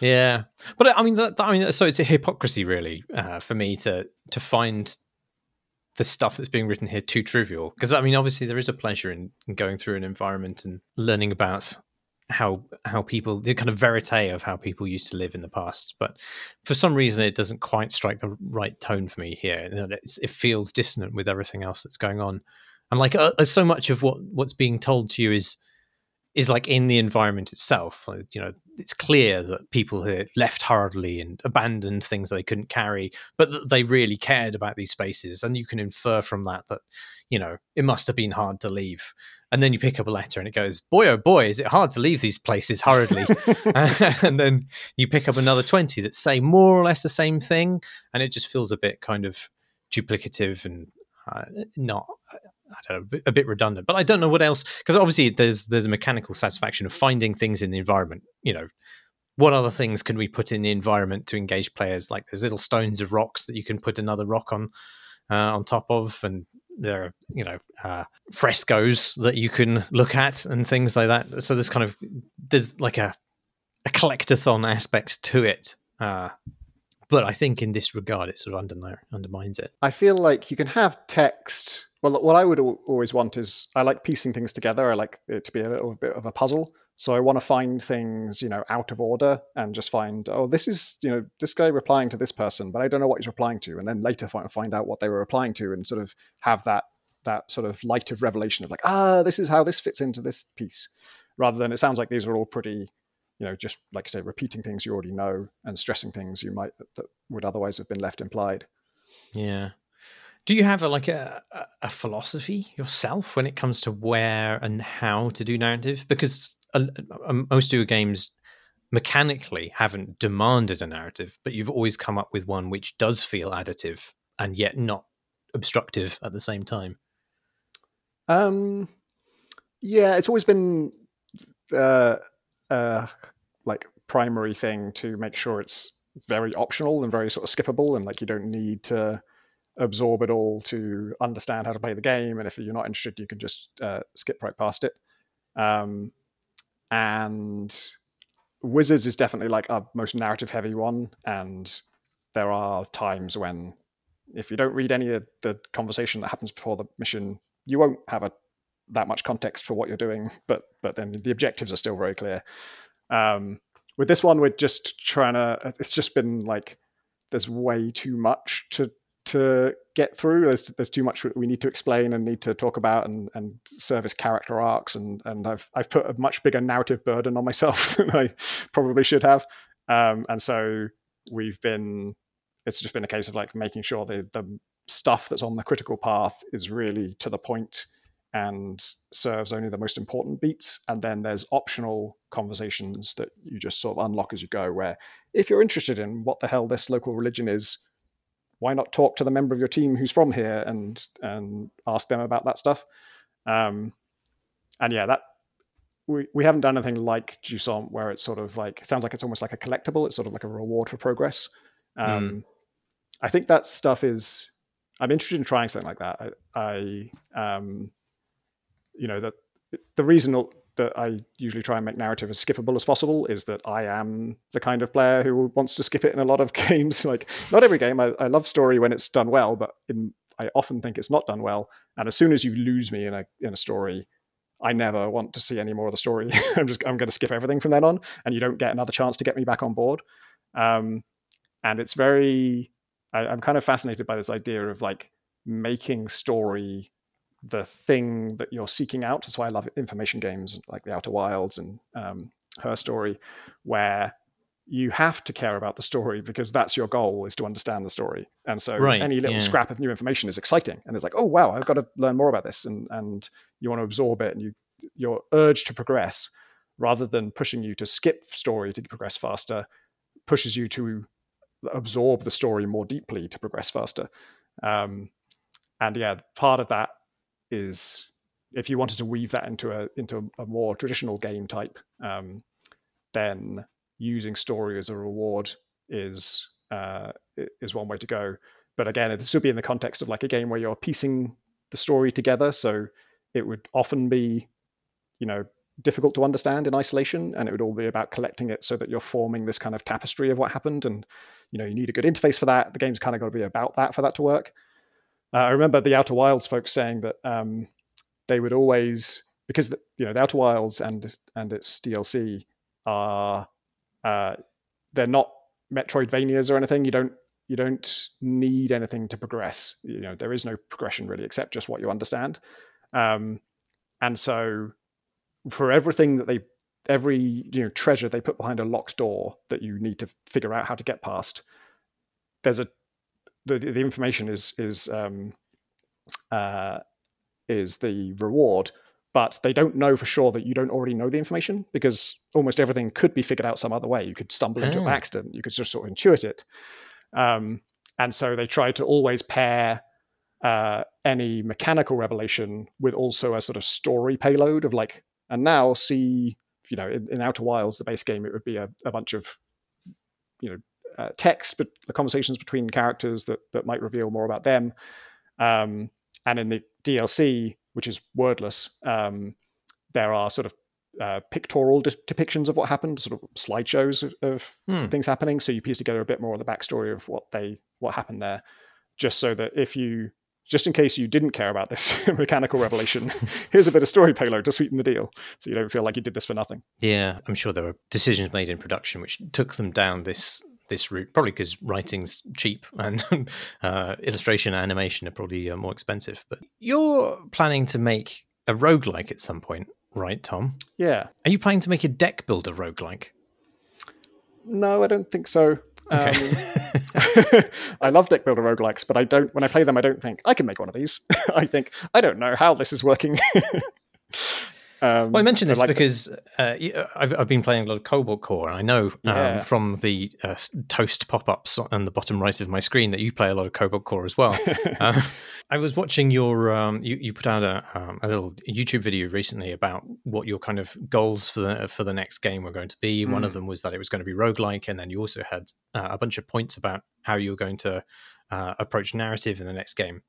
yeah, but I mean, that, I mean, so it's a hypocrisy, really, uh, for me to to find the stuff that's being written here too trivial? Because i mean obviously there is a pleasure in, in, going through an environment and learning about how how people the kind of verite of how people used to live in the past. But for some reason it doesn't quite strike the right tone for me here. It feels dissonant with everything else that's going on. And like uh, so much of what what's being told to you is is like in the environment itself. Like, you know, it's clear that people here left hurriedly and abandoned things they couldn't carry, but that they really cared about these spaces. And you can infer from that that, you know, it must have been hard to leave. And then you pick up a letter and it goes, boy, oh boy, is it hard to leave these places hurriedly. and then you pick up another 20 that say more or less the same thing. And it just feels a bit kind of duplicative and uh, not I don't know, a bit redundant, but I don't know what else because obviously there's there's a mechanical satisfaction of finding things in the environment. You know, what other things can we put in the environment to engage players? Like there's little stones of rocks that you can put another rock on uh, on top of, and there are you know uh, frescoes that you can look at and things like that. So there's kind of there's like a a collectathon aspect to it. Uh, but I think in this regard, it sort of undermines it. I feel like you can have text well, what I would always want is I like piecing things together. I like it to be a little bit of a puzzle. So I want to find things, you know, out of order and just find, oh, this is, you know, this guy replying to this person, but I don't know what he's replying to, and then later find, find out what they were replying to, and sort of have that that sort of light of revelation of like, ah, this is how this fits into this piece, rather than it sounds like these are all pretty, you know, just like I say, repeating things you already know and stressing things you might that would otherwise have been left implied. Yeah. Do you have a, like a, a philosophy yourself when it comes to where and how to do narrative? Because uh, most your games mechanically haven't demanded a narrative, but you've always come up with one which does feel additive and yet not obstructive at the same time. Um, yeah, it's always been uh, uh, like primary thing to make sure it's, it's very optional and very sort of skippable, and like you don't need to absorb it all to understand how to play the game. And if you're not interested, you can just uh, skip right past it. Um, and Wizards is definitely like our most narrative heavy one. And there are times when, if you don't read any of the conversation that happens before the mission, you won't have a that much context for what you're doing. But but then the objectives are still very clear. Um, with this one, we're just trying to. It's just been like there's way too much to to get through. There's there's too much we need to explain and need to talk about and and service character arcs and and I've I've put a much bigger narrative burden on myself than I probably should have. Um, and so we've been it's just been a case of like making sure the the stuff that's on the critical path is really to the point and serves only the most important beats. And then there's optional conversations that you just sort of unlock as you go, where if you're interested in what the hell this local religion is, why not talk to the member of your team who's from here and and ask them about that stuff? Um, and yeah, that we, we haven't done anything like Jusant where it's sort of like sounds like it's almost like a collectible. It's sort of like a reward for progress. Um, mm. I think that stuff is. I'm interested in trying something like that. I, I um, you know, that the reason that I usually try and make narrative as skippable as possible is that I am the kind of player who wants to skip it in a lot of games. like not every game. I, I love story when it's done well, but in, I often think it's not done well. And as soon as you lose me in a in a story, I never want to see any more of the story. I'm just I'm going to skip everything from then on, and you don't get another chance to get me back on board. Um, and it's very I, I'm kind of fascinated by this idea of like making story the thing that you're seeking out. That's why I love information games like the Outer Wilds and um, Her Story, where you have to care about the story because that's your goal is to understand the story. And so right, any little yeah. scrap of new information is exciting. And it's like, oh wow, I've got to learn more about this. And and you want to absorb it and you your urge to progress rather than pushing you to skip story to progress faster, pushes you to absorb the story more deeply to progress faster. Um, and yeah, part of that is if you wanted to weave that into a into a more traditional game type, um, then using story as a reward is uh, is one way to go. But again, this would be in the context of like a game where you're piecing the story together. So it would often be, you know, difficult to understand in isolation, and it would all be about collecting it so that you're forming this kind of tapestry of what happened. And you know, you need a good interface for that. The game's kind of got to be about that for that to work. Uh, I remember the Outer Wilds folks saying that um, they would always because the, you know the Outer Wilds and and its DLC are uh, they're not Metroidvanias or anything. You don't you don't need anything to progress. You know there is no progression really except just what you understand. Um, and so for everything that they every you know treasure they put behind a locked door that you need to figure out how to get past there's a the, the information is is um uh is the reward but they don't know for sure that you don't already know the information because almost everything could be figured out some other way you could stumble into oh. an ah. accident you could just sort of intuit it um and so they try to always pair uh, any mechanical revelation with also a sort of story payload of like and now see you know in, in outer wilds the base game it would be a, a bunch of you know uh, text but the conversations between characters that that might reveal more about them um, and in the dlc which is wordless um, there are sort of uh, pictorial de- depictions of what happened, sort of slideshows of, of hmm. things happening. So you piece together a bit more of the backstory of what they what happened there, just so that if you just in case you didn't care about this mechanical revelation, here's a bit of story payload to sweeten the deal, so you don't feel like you did this for nothing. Yeah, I'm sure there were decisions made in production which took them down this this route, probably because writing's cheap and uh, illustration and animation are probably uh, more expensive. But you're planning to make a roguelike at some point, right, Tom? Yeah. Are you planning to make a deck builder roguelike? No, I don't think so. Okay. Um, I love deck builder roguelikes, but I don't. When I play them, I don't think I can make one of these. I think I don't know how this is working. Um, well, I mentioned this like because uh, I've, I've, been playing a lot of Cobalt Core, and I know um, yeah. from the uh, toast pop-ups on the bottom right of my screen that you play a lot of Cobalt Core as well. uh, I was watching your um, you, you put out a, um, a little YouTube video recently about what your kind of goals for the for the next game were going to be. Mm. One of mm. them was that it was going to be roguelike, and then you also had uh, a bunch of points about how you were going to uh, approach narrative in the next game.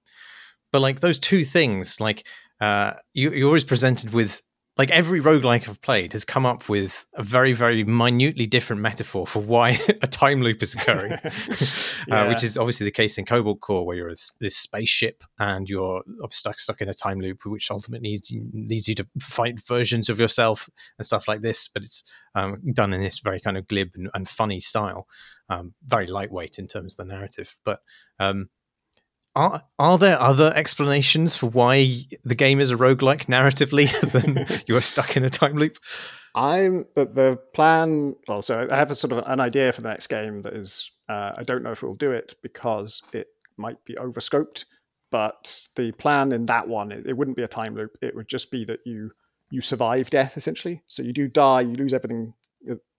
But like those two things, like uh, you, you're always presented with like every roguelike I've played has come up with a very, very minutely different metaphor for why a time loop is occurring, yeah. uh, which is obviously the case in Cobalt Core, where you're this, this spaceship and you're stuck stuck in a time loop, which ultimately needs, leads you to fight versions of yourself and stuff like this. But it's um, done in this very kind of glib and, and funny style, um, very lightweight in terms of the narrative. But um, are are there other explanations for why the game is a roguelike narratively than you are stuck in a time loop? I'm the, the plan. Well, so I have a sort of an idea for the next game that is. Uh, I don't know if we'll do it because it might be overscoped. But the plan in that one, it, it wouldn't be a time loop. It would just be that you you survive death essentially. So you do die, you lose everything.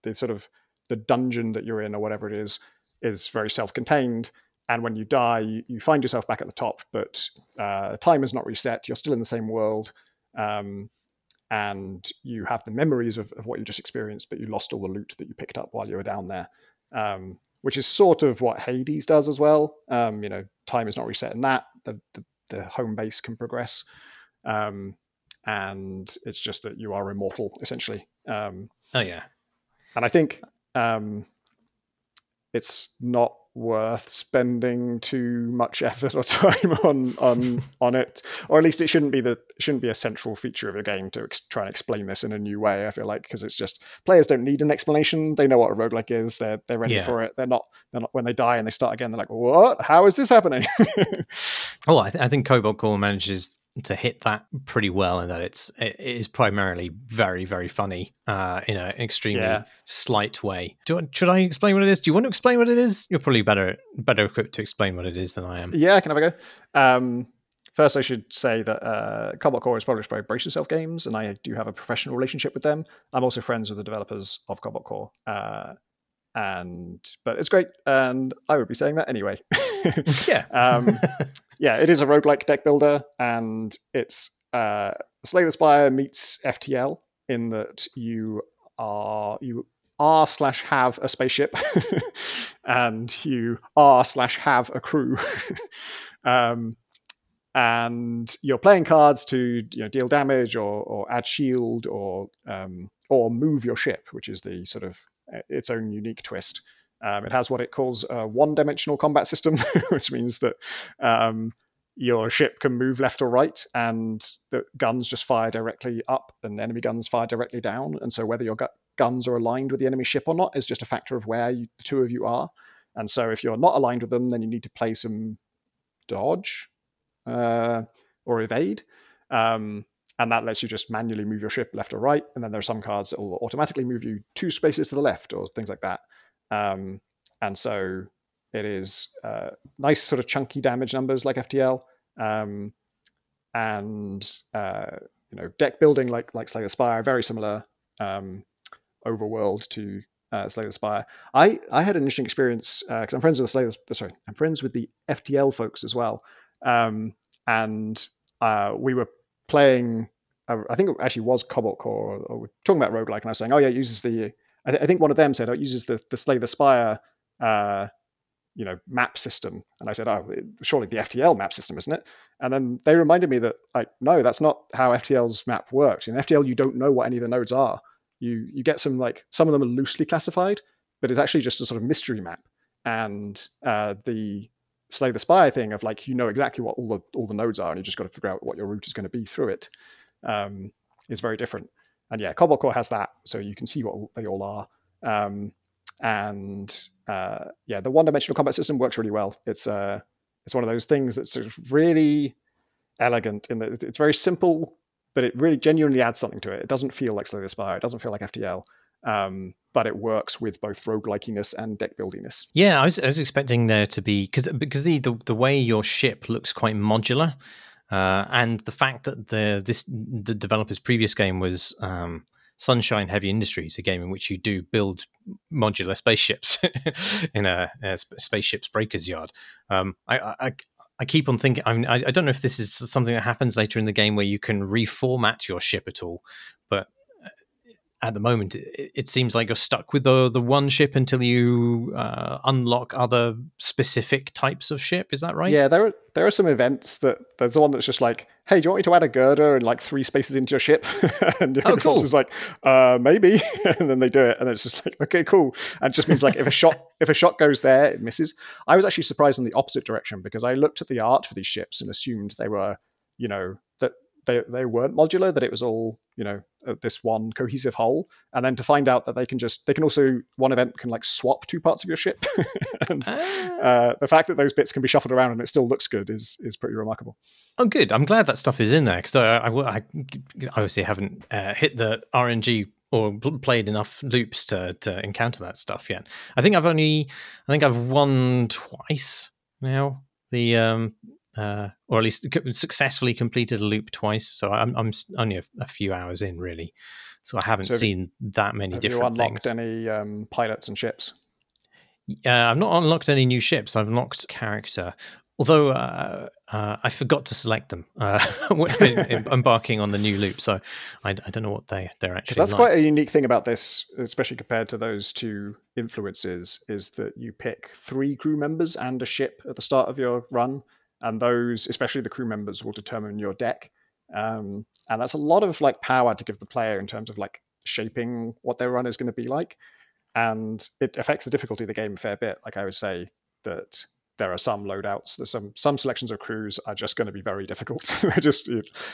The sort of the dungeon that you're in or whatever it is is very self-contained and when you die, you, you find yourself back at the top, but uh, time is not reset. You're still in the same world, um, and you have the memories of, of, what you just experienced, but you lost all the loot that you picked up while you were down there, um, which is sort of what Hades does as well. Um, you know, time is not reset in that. The, the, the home base can progress, um, and it's just that you are immortal essentially. Um, oh yeah, and I think um, it's not worth spending too much effort or time on on on it. Or at least it shouldn't be the shouldn't be a central feature of a game to ex- try and explain this in a new way i feel like because it's just players don't need an explanation. They know what a roguelike is. They're they're ready yeah. for it. They're not they're not when they die and they start again they're like what? How is this happening? Oh I, th- I think cobalt core manages to hit that pretty well and that it's it is primarily very very funny uh, in an extremely yeah. slight way. Do I, should I explain what it is? Do you want to explain what it is? You're probably better better equipped to explain what it is than I am. Yeah, I can have a go. Um, first, I should say that uh, Cobalt Core is published by Brace Yourself Games, and I do have a professional relationship with them. I'm also friends with the developers of Cobalt Core. Uh, and but it's great, and I would be saying that anyway. yeah. um, yeah, it is a roguelike deck builder, and it's uh, Slay the Spire meets FTL in that you are you are slash have a spaceship and you are slash have a crew. um, and you're playing cards to you know, deal damage or, or add shield or um, or move your ship, which is the sort of uh, its own unique twist. Um, it has what it calls a one-dimensional combat system, which means that um, your ship can move left or right, and the guns just fire directly up, and enemy guns fire directly down. And so whether your gu- guns are aligned with the enemy ship or not is just a factor of where you, the two of you are. And so if you're not aligned with them, then you need to play some dodge uh, or evade. Um, and that lets you just manually move your ship left or right. And then there are some cards that will automatically move you two spaces to the left or things like that. Um, and so it is uh, nice, sort of chunky damage numbers like FTL, um, and uh, you know deck building like like Slay the Spire, very similar um, overworld to uh, Slay the Spire. I I had an interesting experience because uh, I'm friends with the Slay the, sorry, I'm friends with the FTL folks as well, um, and uh, we were playing. Uh, I think it actually was Cobalt Core, or, or we're talking about roguelike, and I was saying, oh yeah, it uses the. I, th- I think one of them said, oh, it uses the the Slay the Spire. Uh, you know map system. And i said oh surely the ftl map system isn't it? And then they reminded me that like no that's not how ftl's map works. In ftl you don't know what any of the nodes are. You you get some like some of them are loosely classified but it's actually just a sort of mystery map. And uh, the slay the spire thing of like you know exactly what all the all the nodes are and you just got to figure out what your route is going to be through it um, is very different and yeah cobalt core has that so you can see what they all are. Um, and uh, yeah the one-dimensional combat system works really well. It's uh it's one of those things that's sort of really elegant in that it's very simple but it really genuinely adds something to it. It doesn't feel like slay the spire. It doesn't feel like ftl um, but it works with both roguelikiness and deck buildiness. Yeah, I was, I was expecting there to be because because the, the, the way your ship looks quite modular, uh, and the fact that the this the developer's previous game was um, Sunshine Heavy Industries, a game in which you do build modular spaceships in a, a, spaceships breakers yard. Um, I, I, I keep on thinking. I mean, I, I, don't know if this is something that happens later in the game where you can reformat your ship at all, but at the moment, it, it, seems like you're stuck with the the one ship until you uh, unlock other specific types of ship. Is that right? Yeah, there are there are some events that there's one that's just like, hey, do you want me to add a girder and like three spaces into your ship? and your oh, cool. is like, uh, maybe, and then they do it, and it's just like, okay, cool. And it just means like if a shot if a shot goes there, it misses. I was actually surprised in the opposite direction because I looked at the art for these ships and assumed they were, you know, that they they weren't modular, that it was all you know this one cohesive whole and then to find out that they can just they can also one event can like swap two parts of your ship. And ah. uh, the fact that those bits can be shuffled around and it still looks good is is pretty remarkable. Oh good. I'm glad that stuff is in there because I, I, I, obviously haven't uh, hit the rng or played enough loops to, to encounter that stuff yet. I think i've only i think i've won twice now. The um uh, or at least successfully completed a loop twice. So I'm, I'm only a, a few hours in, really. So I haven't so seen that many have different you unlocked things. any um, pilots and ships? Uh, I've not unlocked any new ships. I've unlocked character. Although uh, uh, I forgot to select them uh, when embarking on the new loop, so I, I, don't know what they they're actually. That's like. quite a unique thing about this, especially compared to those two influences, is that you pick three crew members and a ship at the start of your run, and those, especially the crew members, will determine your deck. Um, and that's a lot of like power to give the player in terms of like shaping what their run is going to be like, and it affects the difficulty of the game a fair bit. Like I would say that there are some loadouts, there's some some selections of crews are just going to be very difficult. just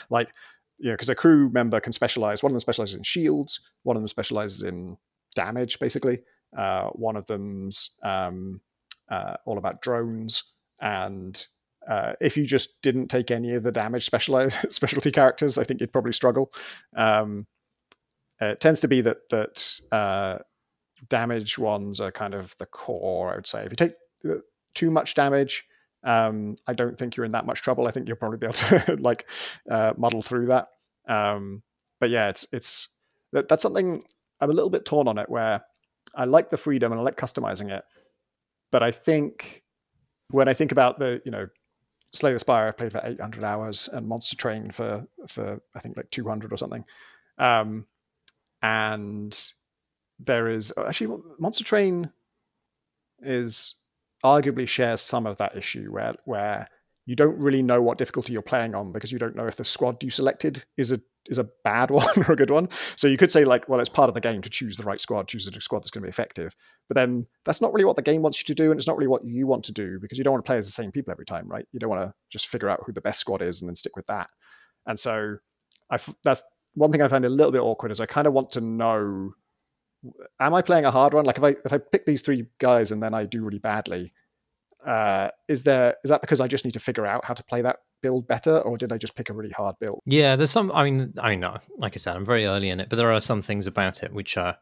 like you know, because a crew member can specialize. One of them specializes in shields. One of them specializes in damage, basically. Uh, one of them's um, uh, all about drones, and uh, if you just didn't take any of the damage specialized specialty characters, I think you'd probably struggle. Um, it tends to be that that uh, damage ones are kind of the core. I would say if you take uh, too much damage, um, I don't think you're in that much trouble. I think you'll probably be able to like uh, muddle through that. Um, but yeah, it's it's that, that's something I'm a little bit torn on it. Where I like the freedom and I like customizing it, but I think when I think about the you know Slay the Spire, I played for 800 hours, and Monster Train for for I think like 200 or something. Um, and there is actually Monster Train is arguably shares some of that issue where where you don't really know what difficulty you're playing on because you don't know if the squad you selected is a is a bad one or a good one. So you could say like, well, it's part of the game to choose the right squad, choose a squad that's going to be effective. But then that's not really what the game wants you to do, and it's not really what you want to do because you don't want to play as the same people every time, right? You don't want to just figure out who the best squad is and then stick with that. And so I that's one thing I find a little bit awkward is I kind of want to know am I playing a hard one? Like if I if I pick these three guys and then I do really badly, uh, is there is that because I just need to figure out how to play that build better, or did I just pick a really hard build? Yeah, there's some. I mean, I know, like I said, I'm very early in it, but there are some things about it which are.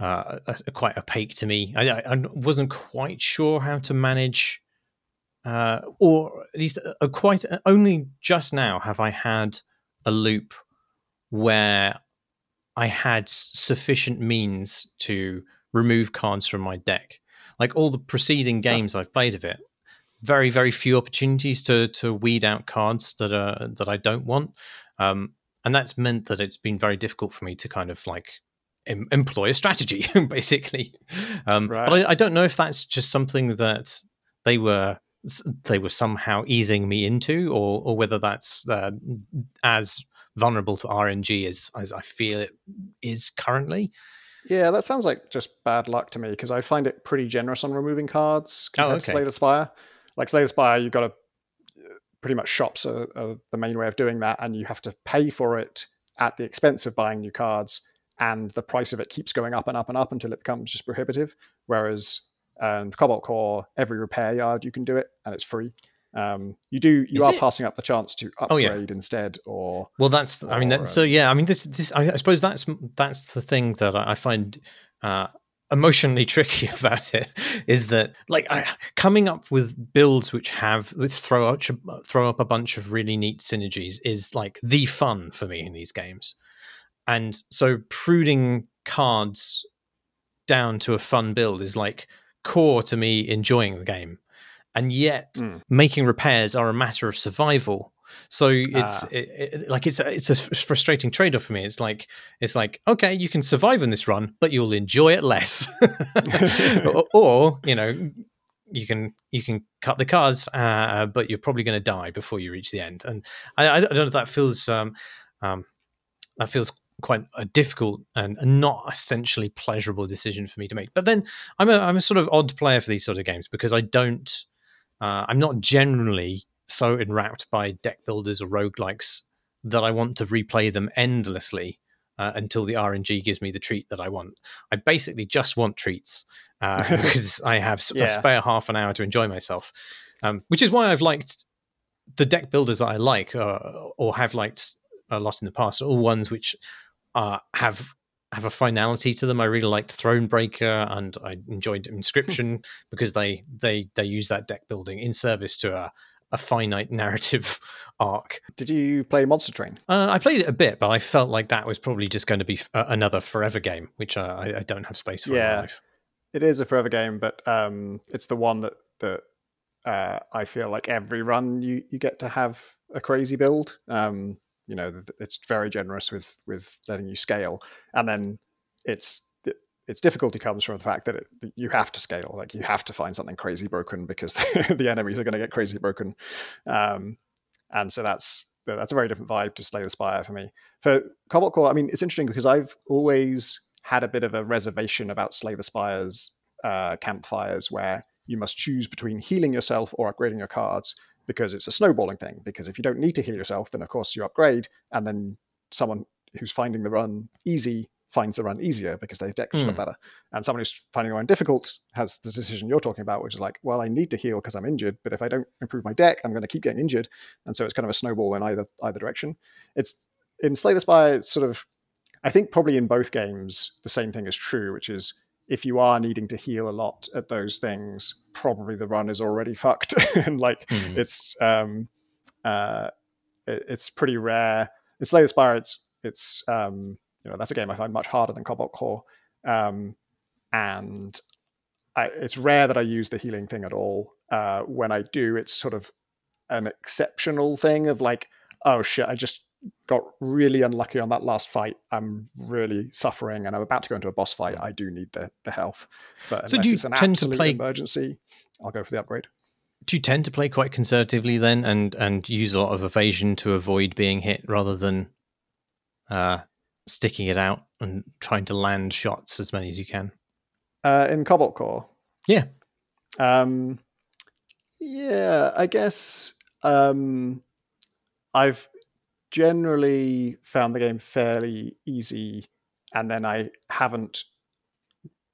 Uh, quite opaque to me. I, I, wasn't quite sure how to manage, uh, or at least uh, quite only just now have I had a loop where I had sufficient means to remove cards from my deck. Like all the preceding games I've played of it, very very few opportunities to to weed out cards that are that I don't want, um, and that's meant that it's been very difficult for me to kind of like em- employ a strategy basically. Um, right. But I, I don't know if that's just something that they were they were somehow easing me into, or or whether that's uh, as vulnerable to RNG as as I feel it is currently. Yeah, that sounds like just bad luck to me because I find it pretty generous on removing cards compared oh, okay. to Slay the Spire. Like Slay the Spire, you've got to uh, pretty much shops are, are, the main way of doing that, and you have to pay for it at the expense of buying new cards, and the price of it keeps going up and up and up until it becomes just prohibitive. Whereas um, Cobalt Core, every repair yard you can do it, and it's free. Um, you do you Is are it? passing up the chance to upgrade oh, yeah. instead, or well, that's or, I mean, that's, so yeah, I mean, this this I, I, suppose that's that's the thing that I, find uh, emotionally tricky about it is that like I, coming up with builds which have with throw out throw up a bunch of really neat synergies is like the fun for me in these games, and so pruning cards down to a fun build is like core to me enjoying the game and yet mm. making repairs are a matter of survival. So it's ah. it, it, like it's a, it's a frustrating trade off for me. It's like it's like okay, you can survive in this run, but you'll enjoy it less, or, or, you know you can you can cut the cards, uh, but you're probably going to die before you reach the end. And I, I don't know if that feels um, um, that feels quite a difficult and not essentially pleasurable decision for me to make. But then I'm a I'm a sort of odd player for these sort of games because I don't uh, I'm not generally so enwrapped by deck builders or roguelikes that I want to replay them endlessly uh, until the RNG gives me the treat that I want. I basically just want treats uh, because I have yeah. a spare half an hour to enjoy myself, um, which is why I've liked the deck builders that I like uh, or have liked a lot in the past, all ones which uh, have have a finality to them. I really liked Thronebreaker and I enjoyed Inscryption because they they they use that deck building in service to a, a finite narrative arc. Did you play Monster Train? Uh, I played it a bit, but I felt like that was probably just going to be f- another forever game, which I, I, don't have space for yeah, It is a forever game, but um, it's the one that that uh, I feel like every run you you get to have a crazy build. Um, you know it's very generous with with letting you scale. And then it's its difficulty comes from the fact that, it, you have to scale. Like you have to find something crazy broken because the enemies are going to get crazy broken. Um, and so that's that's a very different vibe to slay the spire for me. For cobalt core i mean it's interesting because i've always had a bit of a reservation about slay the spires uh, campfires where you must choose between healing yourself or upgrading your cards because it's a snowballing thing. Because if you don't need to heal yourself, then of course you upgrade, and then someone who's finding the run easy finds the run easier because their deck is mm. better. And someone who's finding the run difficult has the decision you're talking about, which is like, well, I need to heal because I'm injured, but if I don't improve my deck, I'm going to keep getting injured. And so it's kind of a snowball in either either direction. It's in Slay the Spire, it's sort of I think probably in both games the same thing is true, which is if you are needing to heal a lot at those things, probably the run is already fucked. and like mm. it's um uh it, it's pretty rare. It's Slay the Spire, it's it's um you know that's a game I find much harder than Cobalt Core. Um and I, it's rare that I use the healing thing at all. Uh, when I do, it's sort of an exceptional thing of like, oh shit, I just got really unlucky on that last fight. I'm really suffering, and I'm about to go into a boss fight. I do need the the health. But So unless do you it's an tend to absolute play- emergency, I'll go for the upgrade. Do you tend to play quite conservatively then, and and use a lot of evasion to avoid being hit, rather than uh, sticking it out and trying to land shots as many as you can? Uh, in Cobalt Core, Yeah. Um, yeah, I guess um, I've generally found the game fairly easy, and then I haven't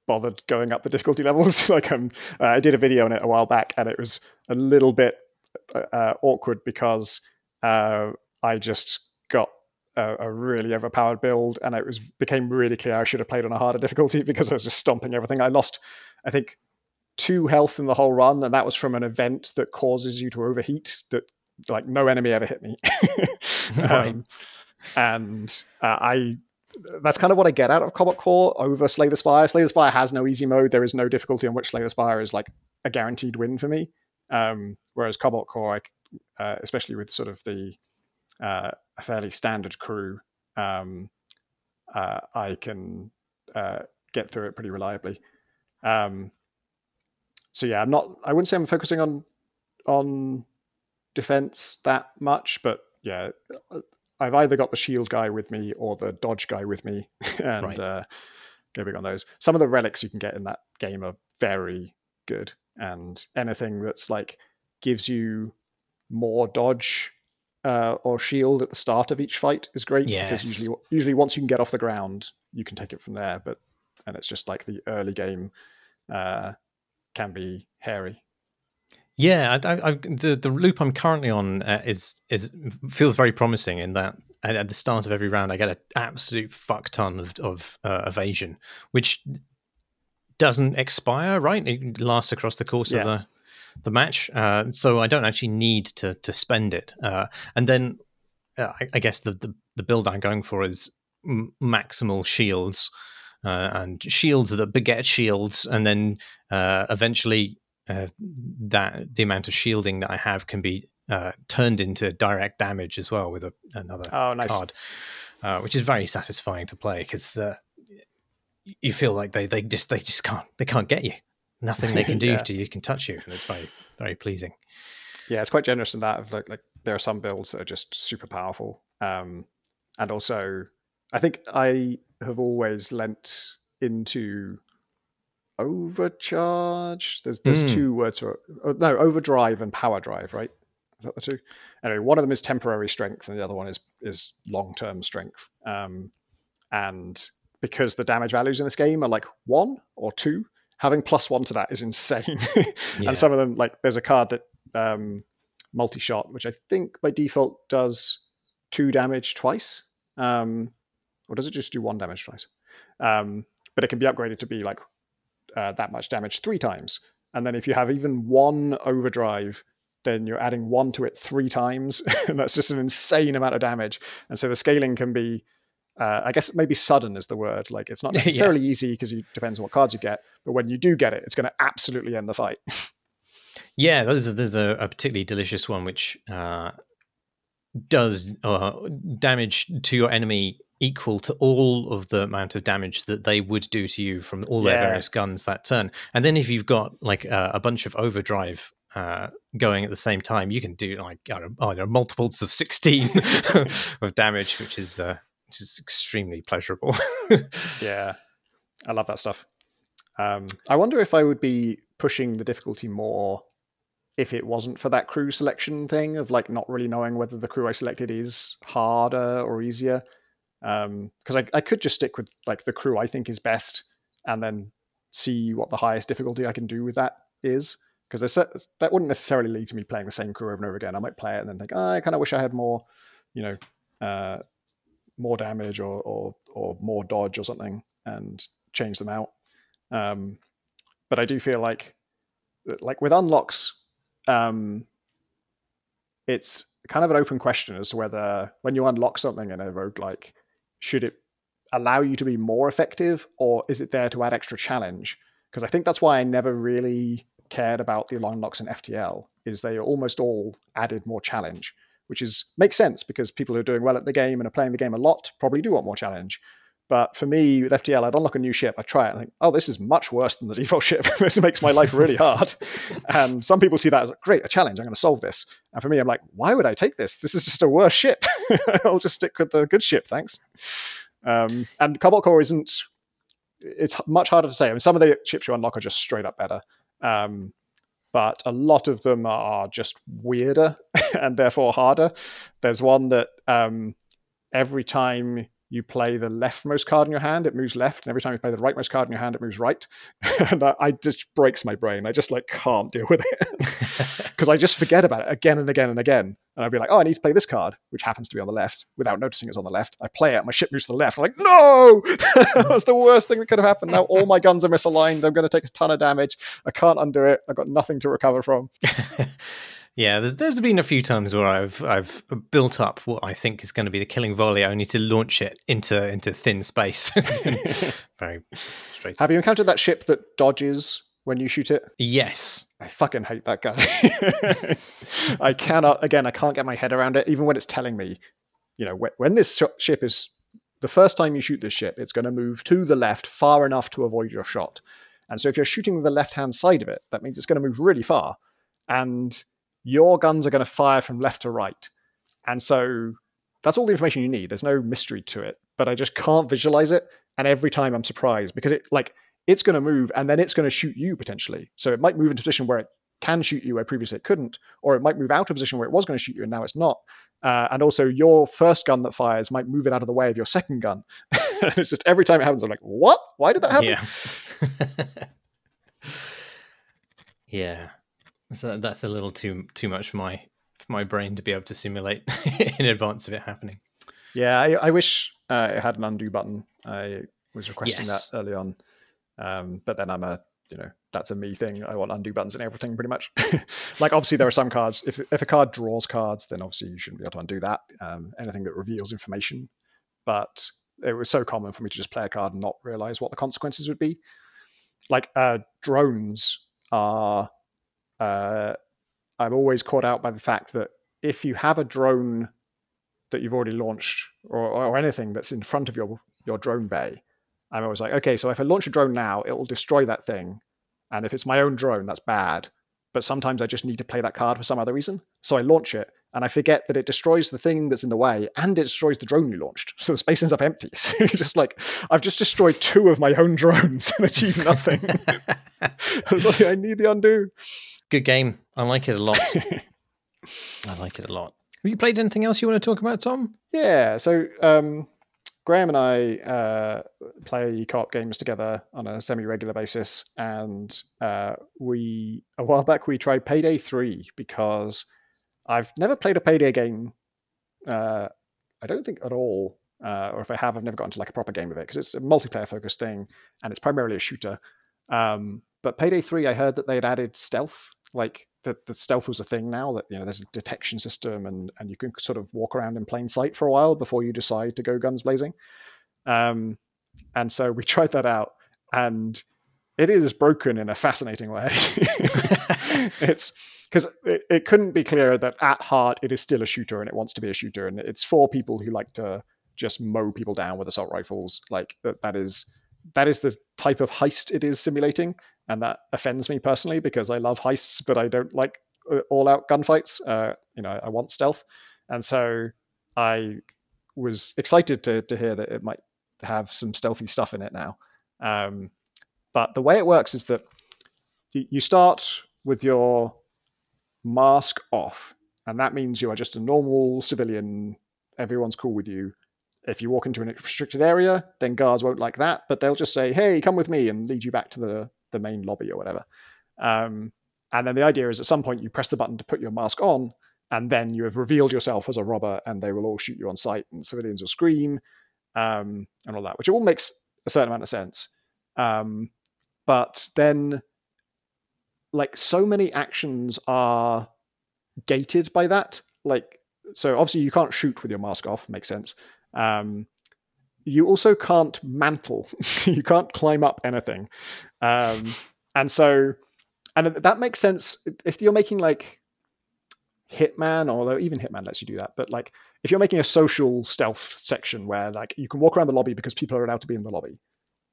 bothered going up the difficulty levels. like um, uh, I did a video on it a while back, and it was a little bit uh, awkward because uh, I just got a, a really overpowered build, and it was became really clear I should have played on a harder difficulty because I was just stomping everything. I lost, I think, two health in the whole run, and that was from an event that causes you to overheat. That like no enemy ever hit me, Right. um, and uh, I. That's kind of what I get out of Cobalt Core over Slay the Spire. Slay the Spire has no easy mode. There is no difficulty on which Slay the Spire is like a guaranteed win for me. Um, whereas Cobalt Core, I, uh, especially with sort of the uh, a fairly standard crew, um, uh, I can uh, get through it pretty reliably. Um, so yeah, I'm not. I wouldn't say I'm focusing on on defense that much, but yeah, I've either got the shield guy with me or the dodge guy with me, and Right. uh, go big on those. Some of the relics you can get in that game are very good, and anything that's like gives you more dodge uh, or shield at the start of each fight is great Yes. because usually usually once you can get off the ground, you can take it from there. But and it's just like the early game uh, can be hairy. Yeah, I, I, the the loop I'm currently on uh, is is feels very promising in that at, at the start of every round I get an absolute fuck ton of of uh, evasion, which doesn't expire. Right, it lasts across the course Yeah. of the the match, uh, so I don't actually need to to spend it. Uh, and then uh, I, I guess the, the the build I'm going for is m- maximal shields. Uh, and shields that beget shields, and then uh, eventually uh, that the amount of shielding that I have can be uh, turned into direct damage as well with a, another Oh, nice. card, uh, which is very satisfying to play because uh, you feel like they, they just they just can't they can't get you. Nothing they can do Yeah. to you can touch you, and it's very very pleasing. Yeah, it's quite generous in that. Of like, like there are some builds that are just super powerful, um, and also I think I have always lent into overcharge. There's there's Mm. two words for oh, no overdrive and power drive, right? Is that the two? Anyway, one of them is temporary strength, and the other one is is long term strength. Um, and because the damage values in this game are like one or two, having plus one to that is insane. Yeah. And some of them, like there's a card that um, multi shot, which I think by default does two damage twice. Um, or does it just do one damage twice? Um, but it can be upgraded to be like uh, that much damage three times. And then if you have even one overdrive, then you're adding one to it three times. and that's just an insane amount of damage. And so the scaling can be, uh, I guess maybe sudden is the word. Like it's not Yeah. necessarily easy because it depends on what cards you get. But when you do get it, it's going to absolutely end the fight. Yeah, there's a, there's a, a particularly delicious one which uh, does uh, damage to your enemy equal to all of the amount of damage that they would do to you from all their Yeah. various guns that turn. And then if you've got like uh, a bunch of overdrive uh, going at the same time, you can do like I don't I don't know, multiples of sixteen of damage, which is uh, which is extremely pleasurable. Yeah, I love that stuff. Um, I wonder if I would be pushing the difficulty more if it wasn't for that crew selection thing of like not really knowing whether the crew I selected is harder or easier. Because I, I could just stick with like the crew I think is best and then see what the highest difficulty I can do with that is. Because that wouldn't necessarily lead to me playing the same crew over and over again. I might play it and then think, oh, I kind of wish I had more, you know, uh, more damage or, or or more dodge or something and change them out. Um, but I do feel like like with unlocks, um, it's kind of an open question as to whether when you unlock something in a roguelike, should it allow you to be more effective or is it there to add extra challenge? Because I think that's why I never really cared about the unlocks in FTL is they almost all added more challenge, which is makes sense because people who are doing well at the game and are playing the game a lot probably do want more challenge. But for me, with FTL, I'd unlock a new ship, I try it, and I think, oh, this is much worse than the default ship. this makes my life really hard. and some people see that as great, a challenge. I'm going to solve this. And for me, I'm like, why would I take this? This is just a worse ship. I'll just stick with the good ship, thanks. Um, and Cobalt Core isn't. It's much harder to say. I mean, some of the ships you unlock are just straight up better. Um, but a lot of them are just weirder and therefore harder. There's one that um, every time you play the leftmost card in your hand, it moves left, and every time you play the rightmost card in your hand, it moves right. and that I just breaks my brain. I just like can't deal with it because I just forget about it again and again and again. And I'd be like, oh, I need to play this card, which happens to be on the left, without noticing it's on the left. I play it, my ship moves to the left. I'm like, no, that was the worst thing that could have happened. Now all my guns are misaligned. I'm going to take a ton of damage. I can't undo it. I've got nothing to recover from. Yeah, there's there's been a few times where I've I've built up what I think is going to be the killing volley, only to launch it into into thin space. it's been very straight. Have you encountered that ship that dodges when you shoot it? Yes. I fucking hate that guy. I cannot. Again, I can't get my head around it, even when it's telling me, you know, when, when this ship is the first time you shoot this ship, it's going to move to the left far enough to avoid your shot. And so if you're shooting the left hand side of it, that means it's going to move really far. And your guns are going to fire from left to right. And so that's all the information you need. There's no mystery to it, but I just can't visualize it. And every time I'm surprised because it like it's going to move and then it's going to shoot you potentially. So it might move into a position where it can shoot you where previously it couldn't, or it might move out of a position where it was going to shoot you and now it's not. Uh, and also, your first gun that fires might move it out of the way of your second gun. it's just every time it happens, I'm like, what? Why did that happen? Yeah. yeah. So that's a little too too much for my for my brain to be able to simulate in advance of it happening. Yeah, I, I wish uh, it had an undo button. I was requesting yes. that early on, um, but then I'm a you know that's a me thing. I want undo buttons and everything pretty much. like obviously there are some cards. If if a card draws cards, then obviously you shouldn't be able to undo that. Um, anything that reveals information, but it was so common for me to just play a card and not realize what the consequences would be. Like uh, drones are uh, I'm always caught out by the fact that if you have a drone that you've already launched or, or anything that's in front of your your drone bay, I'm always like, okay, so if I launch a drone now, it will destroy that thing, and if it's my own drone, that's bad. But sometimes I just need to play that card for some other reason, so I launch it, and I forget that it destroys the thing that's in the way, and it destroys the drone you launched. So the space ends up empty. So you're just like, I've just destroyed two of my own drones and achieved nothing. I was like, I need the undo. Good game. I like it a lot. I like it a lot. Have you played anything else you want to talk about, Tom? Yeah. So um, Graham and I uh, play co-op games together on a semi-regular basis, and uh, we a while back we tried Payday Three because I've never played a Payday game. Uh, I don't think at all, uh, or if I have, I've never gotten to like a proper game of it because it's a multiplayer focused thing and it's primarily a shooter. Um, but Payday 3, I heard that they had added stealth, like that the stealth was a thing now, that you know there's a detection system and, and you can sort of walk around in plain sight for a while before you decide to go guns blazing. Um, and so we tried that out and it is broken in a fascinating way. it's because it, it, couldn't be clearer that at heart it is still a shooter and it wants to be a shooter and it's for people who like to just mow people down with assault rifles like that, that is that is the type of heist it is simulating and that offends me personally because I love heists, but I don't like uh, all out gunfights. Uh, you know, I want stealth, and so I was excited to to hear that it might have some stealthy stuff in it now. Um, but the way it works is that you start with your mask off, and that means you are just a normal civilian. Everyone's cool with you. If you walk into an restricted area, then guards won't like that, but they'll just say, "Hey, come with me," and lead you back to the the main lobby or whatever. Um, and then the idea is at some point you press the button to put your mask on, and then you have revealed yourself as a robber, and they will all shoot you on sight, and civilians will scream, um, and all that, which all makes a certain amount of sense. Um, but then, like, so many actions are gated by that. Like, so obviously you can't shoot with your mask off, makes sense. Um, you also can't mantle. you can't climb up anything. Um, and so and that makes sense if you're making like Hitman, although even Hitman lets you do that. But like if you're making a social stealth section where like you can walk around the lobby because people are allowed to be in the lobby,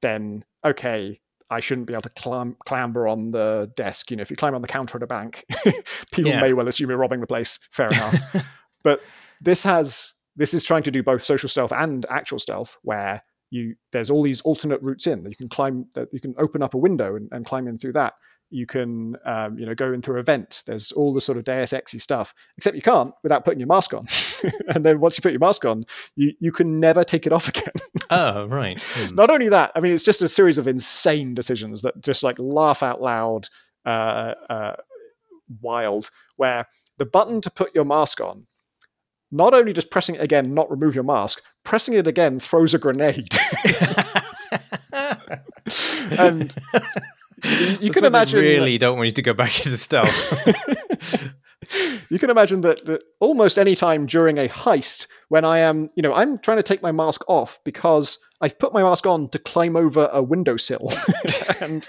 then okay, I shouldn't be able to clam- clamber on the desk. You know, if you climb on the counter at a bank, people yeah. may well assume you're robbing the place. Fair enough. but this has this is trying to do both social stealth and actual stealth, where you there's all these alternate routes in that you can climb that you can open up a window and, and climb in through that. You can um, you know go in through events. There's all the sort of deus exy stuff except you can't without putting your mask on. And then once you put your mask on you you can never take it off again. Oh right. Hmm. not only that i mean it's just a series of insane decisions that just like laugh out loud uh, uh, wild where the button to put your mask on not only does pressing it again not remove your mask pressing it again throws a grenade and you, you can imagine really don't want you to go back into stealth. you can imagine that, that almost any time during a heist, when I am, you know, I'm trying to take my mask off because I've put my mask on to climb over a windowsill, and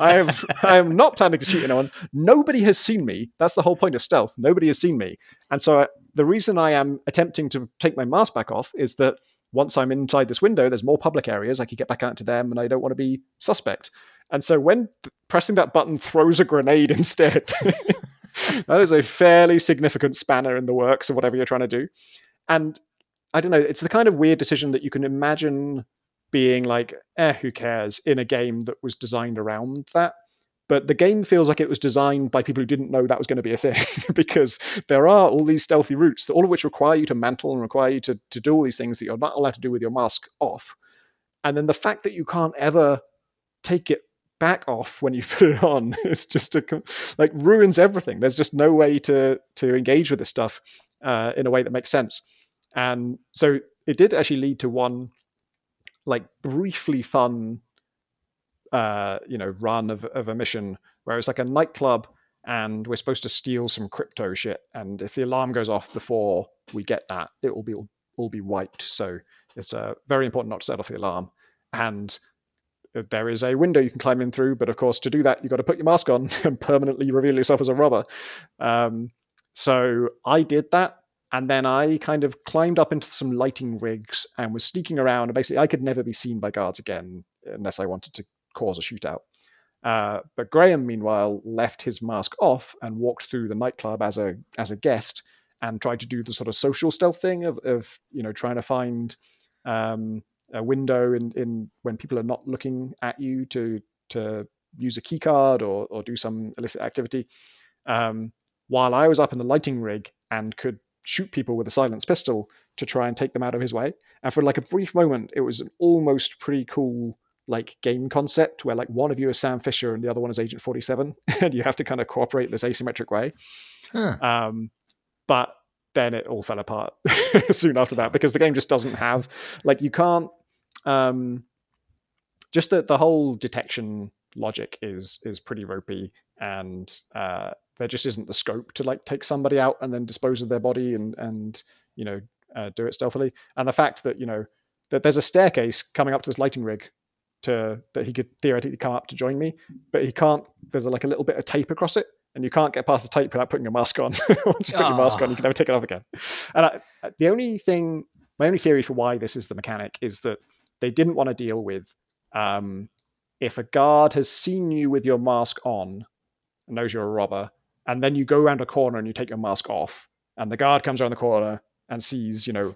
I have I am not planning to shoot anyone. Nobody has seen me. That's the whole point of stealth. Nobody has seen me, and so I, the reason I am attempting to take my mask back off is that once I'm inside this window, there's more public areas. I can get back out to them, and I don't want to be suspect. And so when pressing that button throws a grenade instead, that is a fairly significant spanner in the works of whatever you're trying to do. And I don't know, it's the kind of weird decision that you can imagine being like, eh, who cares, in a game that was designed around that. But the game feels like it was designed by people who didn't know that was going to be a thing because there are all these stealthy routes, all of which require you to mantle and require you to, to do all these things that you're not allowed to do with your mask off. And then the fact that you can't ever take it back off when you put it on it's just a like ruins everything there's just no way to to engage with this stuff uh, in a way that makes sense and so it did actually lead to one like briefly fun uh you know run of, of a mission where it's like a nightclub and we're supposed to steal some crypto shit and if the alarm goes off before we get that it will be all be wiped so it's uh, very important not to set off the alarm and there is a window you can climb in through, but of course, to do that, you've got to put your mask on and permanently reveal yourself as a robber. Um, so I did that. And then I kind of climbed up into some lighting rigs and was sneaking around. And basically, I could never be seen by guards again unless I wanted to cause a shootout. Uh, but Graham, meanwhile, left his mask off and walked through the nightclub as a as a guest and tried to do the sort of social stealth thing of, of you know trying to find um, a window in, in when people are not looking at you to to use a key card or, or do some illicit activity. Um, while I was up in the lighting rig and could shoot people with a silenced pistol to try and take them out of his way. And for like a brief moment, it was an almost pretty cool like game concept where like one of you is Sam Fisher and the other one is Agent 47, and you have to kind of cooperate this asymmetric way. Huh. Um, but then it all fell apart soon after that because the game just doesn't have like you can't um, just that the whole detection logic is is pretty ropey and uh, there just isn't the scope to like take somebody out and then dispose of their body and and you know uh, do it stealthily and the fact that you know that there's a staircase coming up to this lighting rig to that he could theoretically come up to join me but he can't there's a, like a little bit of tape across it and you can't get past the tape without putting your mask on once you put your mask on you can never take it off again and I, the only thing my only theory for why this is the mechanic is that they didn't want to deal with um, if a guard has seen you with your mask on and knows you're a robber, and then you go around a corner and you take your mask off, and the guard comes around the corner and sees, you know,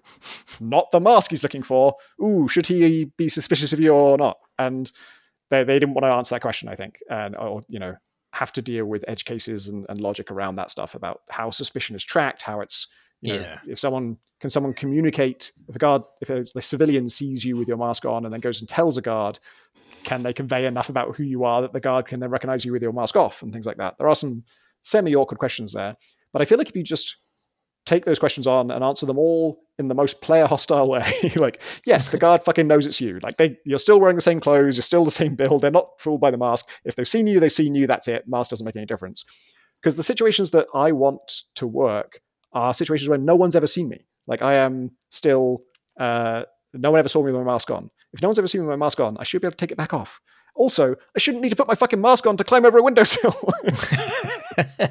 not the mask he's looking for. Ooh, should he be suspicious of you or not? And they, they didn't want to answer that question, I think, and or you know, have to deal with edge cases and, and logic around that stuff about how suspicion is tracked, how it's you know, yeah. if someone can someone communicate if a guard if a, a civilian sees you with your mask on and then goes and tells a guard can they convey enough about who you are that the guard can then recognize you with your mask off and things like that there are some semi awkward questions there but i feel like if you just take those questions on and answer them all in the most player hostile way like yes the guard fucking knows it's you like they you're still wearing the same clothes you're still the same build they're not fooled by the mask if they've seen you they've seen you that's it mask doesn't make any difference because the situations that i want to work are situations where no one's ever seen me like I am still, uh, no one ever saw me with my mask on. If no one's ever seen me with my mask on, I should be able to take it back off. Also, I shouldn't need to put my fucking mask on to climb over a windowsill.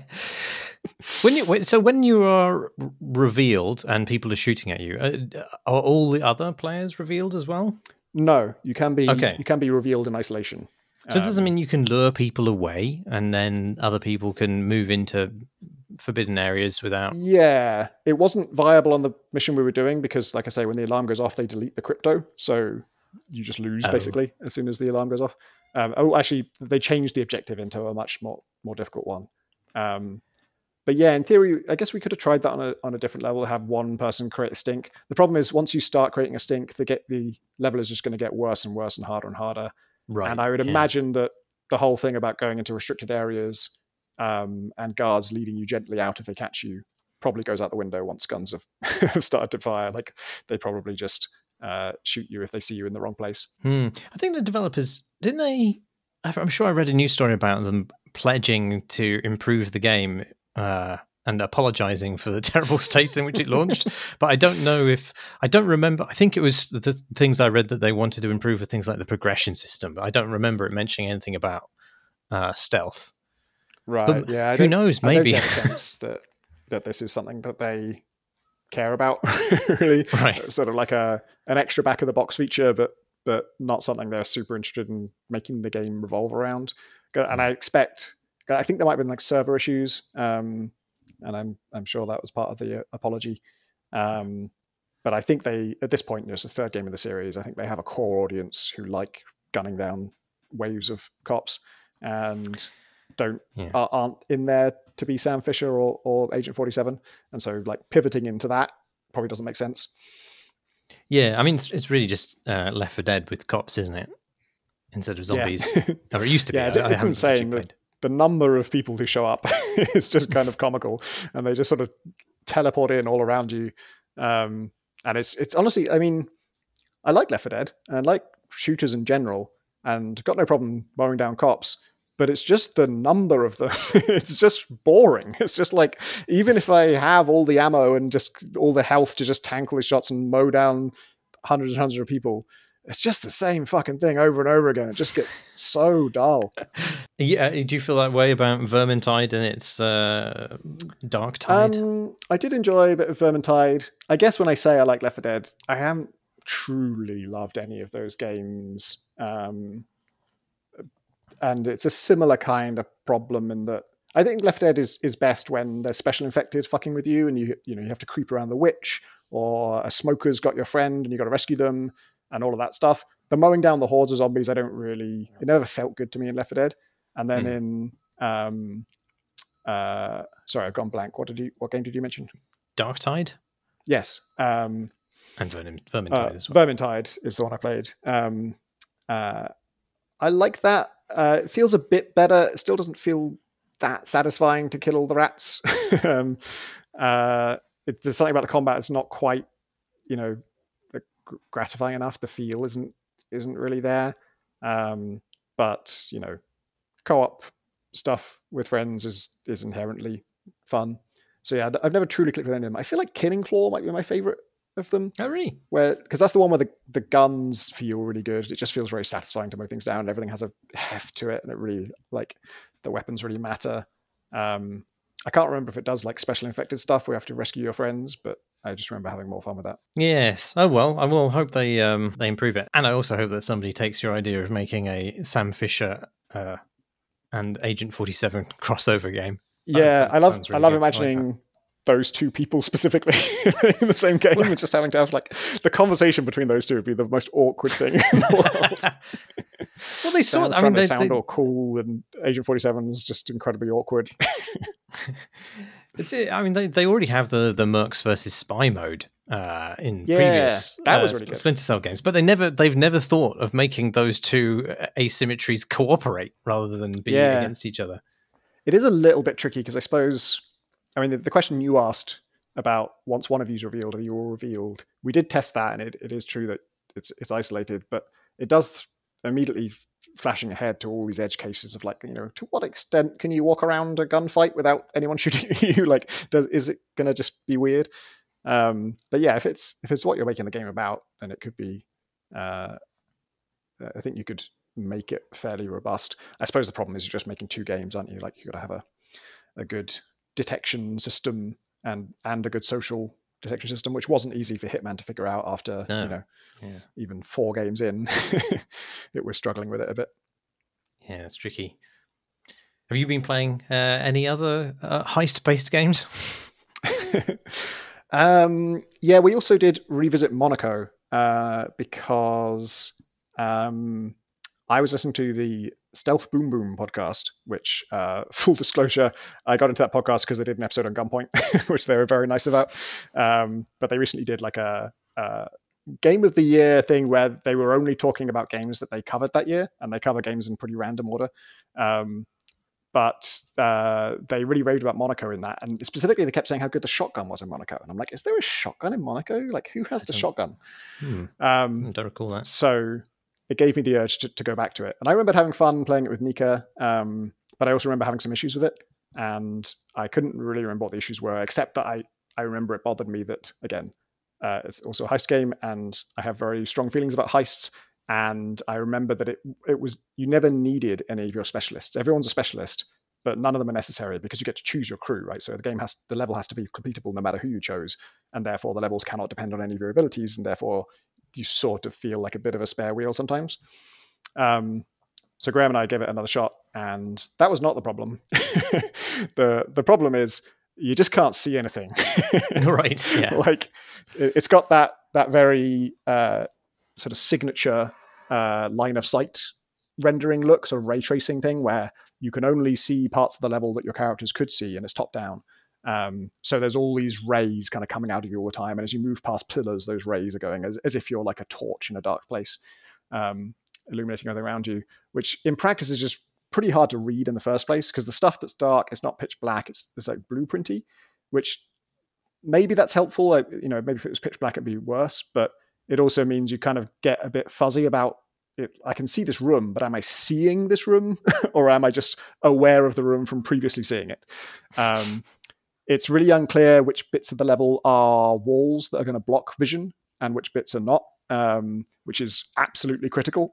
when you so when you are revealed and people are shooting at you, uh, are all the other players revealed as well? no, you can be Okay. you can be revealed in isolation. So it does that Um, mean you can lure people away and then other people can move into forbidden areas without? Yeah, it wasn't viable on the mission we were doing because, like I say, when the alarm goes off, they delete the crypto, so you just lose Oh. basically as soon as the alarm goes off. Um, oh, actually, they changed the objective into a much more more difficult one. Um, but yeah, in theory, I guess we could have tried that on a on a different level. Have one person create a stink. The problem is once you start creating a stink, the get the level is just going to get worse and worse and harder and harder. Right. And I would yeah. imagine that the whole thing about going into restricted areas um, and guards leading you gently out if they catch you probably goes out the window once guns have, have started to fire. Like they probably just uh, shoot you if they see you in the wrong place. Hmm. I think the developers didn't they. I'm sure I read a news story about them pledging to improve the game uh, and apologizing for the terrible state in which it launched. but I don't know if I don't remember. I think it was the, things I read that they wanted to improve are things like the progression system. But I don't remember it mentioning anything about uh, stealth. Right. But yeah. I Who knows? Maybe. the sense that that this is something that they care about. really, right. sort of like a an extra back of the box feature, but but not something they're super interested in making the game revolve around. And I expect, I think there might have been like server issues, um, and I'm I'm sure that was part of the uh, apology. Um, but I think they at this point, you know, it's the third game of the series. I think they have a core audience who like gunning down waves of cops and don't Yeah. are- aren't in there to be Sam Fisher or, or Agent Forty Seven, and so like pivoting into that probably doesn't make sense. Yeah. I mean, it's, it's really just uh, Left 4 Dead with cops, isn't it? Instead of zombies. Yeah. Or it used to be. Yeah, it's- I it's haven't insane. The number of people who show up is just kind of comical, and they just sort of teleport in all around you. Um, and it's it's honestly, I mean, I like Left 4 Dead and I like shooters in general, and got no problem mowing down cops. But it's just the number of them. it's just boring. It's just like even if I have all the ammo and just all the health to just tank all these shots and mow down hundreds and hundreds of people, it's just the same fucking thing over and over again. It just gets so dull. Yeah, do you feel that way about Vermintide and its uh, Darktide? Um, I did enjoy a bit of Vermintide. I guess when I say I like Left 4 Dead, I haven't truly loved any of those games. Um, and it's a similar kind of problem in that I think Left 4 Dead is, is best when there's special infected fucking with you and you you know you have to creep around the witch or a smoker's got your friend and you got to rescue them and all of that stuff. The mowing down the hordes of zombies, I don't really. It never felt good to me in Left 4 Dead. And then Hmm. in um, uh, sorry, I've gone blank. What did you? What game did you mention? Darktide Yes, um, and Vermin, Vermintide uh, as well. Vermintide is the one I played. Um, uh, I like that. Uh, it feels a bit better. It still doesn't feel that satisfying to kill all the rats. um, uh, it, there's something about the combat that's not quite, you know, uh, gratifying enough. The feel isn't isn't really there. Um, but you know, co-op stuff with friends is is inherently fun. So yeah, I've never truly clicked with any of them. I feel like Killing Floor might be my favorite of them Oh, really? where because that's the one where the, the guns feel really good. It just feels very satisfying to mow things down. Everything has a heft to it, and it really like the weapons really matter. Um, I can't remember if it does like special infected stuff where you have to rescue your friends, but I just remember having more fun with that. Yes. Oh well. I will hope they um they improve it, and I also hope that somebody takes your idea of making a Sam Fisher uh, and Agent Forty Seven crossover game. Yeah, I love I love good. I that. imagining those two people specifically in the same game and just having to have like the conversation between those two would be the most awkward thing in the world. well, they sort. I mean, they, sound they- all cool, and Agent Forty Seven is just incredibly awkward. it's. I mean, they, they already have the the Mercs versus Spy mode uh, in Yeah, previous that was uh, really. Splinter Cell games, but they never they've never thought of making those two uh, asymmetries cooperate rather than being Yeah. against each other. It is a little bit tricky because I suppose, I mean, the, the question you asked about once one of you's revealed, are you all revealed? We did test that, and it, it is true that it's it's isolated, but it does immediately flashing ahead to all these edge cases of like, you know, to what extent can you walk around a gunfight without anyone shooting at you? Like, does is it gonna just be weird? Um, but yeah, if it's if it's what you're making the game about, then it could be. Uh, I think you could make it fairly robust. I suppose the problem is you're just making two games, aren't you? Like you got to have a a good detection system and and a good social detection system, which wasn't easy for Hitman to figure out after no. you know yeah. even four games in. it was struggling with it a bit. Yeah, it's tricky. Have you been playing uh, any other uh, heist-based games? um, yeah, we also did revisit Monaco uh, because um, I was listening to the Stealth Boom Boom podcast, which, uh, full disclosure, I got into that podcast because they did an episode on Gunpoint, which they were very nice about. Um, but they recently did like a, a, game of the year thing where they were only talking about games that they covered that year, and they cover games in pretty random order. Um, but uh, they really raved about Monaco in that, and specifically they kept saying how good the shotgun was in Monaco. And I'm like, is there a shotgun in Monaco? Like, who has the shotgun? Hmm. Um, I don't recall that. So it gave me the urge to, to, go back to it. And I remembered having fun playing it with Nika, um, but I also remember having some issues with it. And I couldn't really remember what the issues were, except that I, I remember it bothered me that, again, uh, it's also a heist game, and I have very strong feelings about heists. And I remember that it it was you never needed any of your specialists. Everyone's a specialist, but none of them are necessary because you get to choose your crew, right? So the game has the level has to be completable no matter who you chose, and therefore the levels cannot depend on any of your abilities, and therefore you sort of feel like a bit of a spare wheel sometimes. Um, so Graham and I gave it another shot, and that was not the problem. the The problem is you just can't see anything. right. Yeah. like it's got that that very uh, sort of signature uh, line of sight rendering look, sort of ray tracing thing, where you can only see parts of the level that your characters could see, and it's top down. Um, so there's all these rays kind of coming out of you all the time, and as you move past pillars, those rays are going as, as if you're like a torch in a dark place, um, illuminating everything around you. Which in practice is just pretty hard to read in the first place because the stuff that's dark is not pitch black; it's it's like blueprinty, which maybe that's helpful. Like, you know, maybe if it was pitch black, it'd be worse, but it also means you kind of get a bit fuzzy about it, I can see this room, but am I seeing this room or am I just aware of the room from previously seeing it? Um, it's really unclear which bits of the level are walls that are going to block vision and which bits are not, um, which is absolutely critical.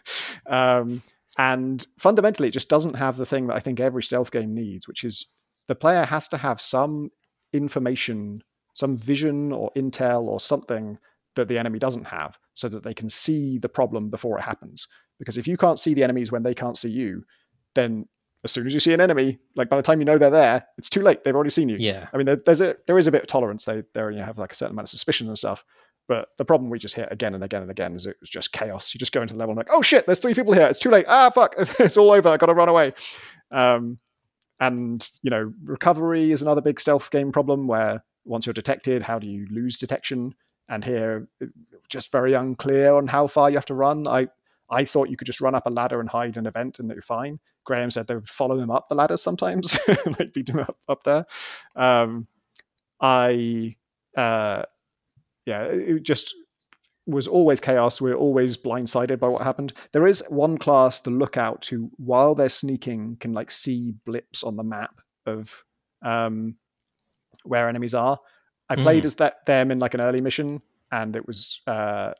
um, and fundamentally, it just doesn't have the thing that I think every stealth game needs, which is the player has to have some information, some vision or intel or something that the enemy doesn't have so that they can see the problem before it happens. Because if you can't see the enemies when they can't see you, then as soon as you see an enemy, like by the time you know they're there, it's too late. They've already seen you. Yeah. I mean, there, there's a there is a bit of tolerance. They they you have like a certain amount of suspicion and stuff. But the problem we just hit again and again and again is it was just chaos. You just go into the level and like, oh shit, there's three people here. It's too late. Ah, fuck, it's all over. I got to run away. Um, and you know, recovery is another big stealth game problem where once you're detected, how do you lose detection? And here, just very unclear on how far you have to run. I I thought you could just run up a ladder and hide an event and you're fine. Graham said they would follow him up the ladder sometimes, like beat him up up there. Um, I, uh, yeah, it just was always chaos. We are always blindsided by what happened. There is one class, the lookout, who while they're sneaking can like see blips on the map of um, where enemies are. I played mm. as that them in like an early mission, and it was uh,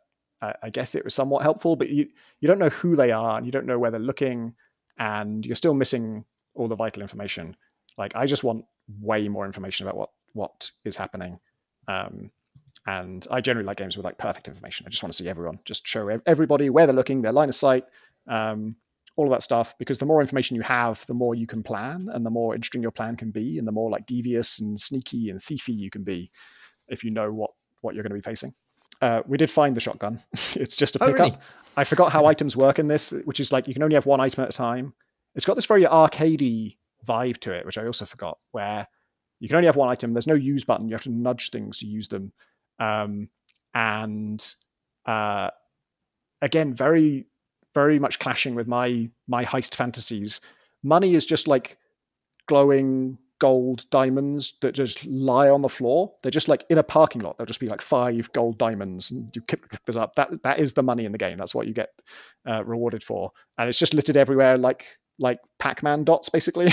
I guess it was somewhat helpful, but you you don't know who they are and you don't know where they're looking, and you're still missing all the vital information. Like I just want way more information about what what is happening. Um, and I generally like games with like perfect information. I just want to see everyone, just show everybody where they're looking, their line of sight, um, all of that stuff. Because the more information you have, the more you can plan, and the more interesting your plan can be, and the more like devious and sneaky and thiefy you can be if you know what what you're going to be facing. Uh, we did find the shotgun. it's just a pickup. Oh, really? I forgot how items work in this, which is like you can only have one item at a time. It's got this very arcadey vibe to it, which I also forgot, where you can only have one item. There's no use button. You have to nudge things to use them. Um, and uh, again, very, very much clashing with my my heist fantasies. Money is just like glowing gold diamonds that just lie on the floor. They're just like in a parking lot. There'll just be like five gold diamonds, and you pick this up. That that is the money in the game. That's what you get uh, rewarded for, and it's just littered everywhere like like Pac-Man dots basically.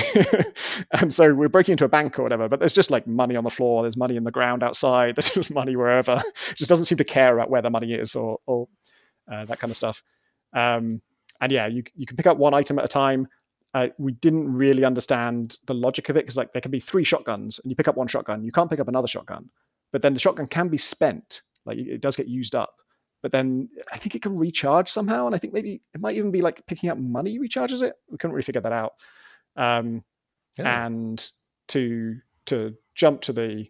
and so we're breaking into a bank or whatever, but there's just like money on the floor. There's money in the ground outside. There's just money wherever. It just doesn't seem to care about where the money is or or uh, that kind of stuff. Um, and yeah, you you can pick up one item at a time. Uh, we didn't really understand the logic of it because like there can be three shotguns, and you pick up one shotgun, you can't pick up another shotgun, but then the shotgun can be spent, like it does get used up. But then I think it can recharge somehow, and I think maybe it might even be like picking up money recharges it. We couldn't really figure that out. Um, yeah. And to to jump to the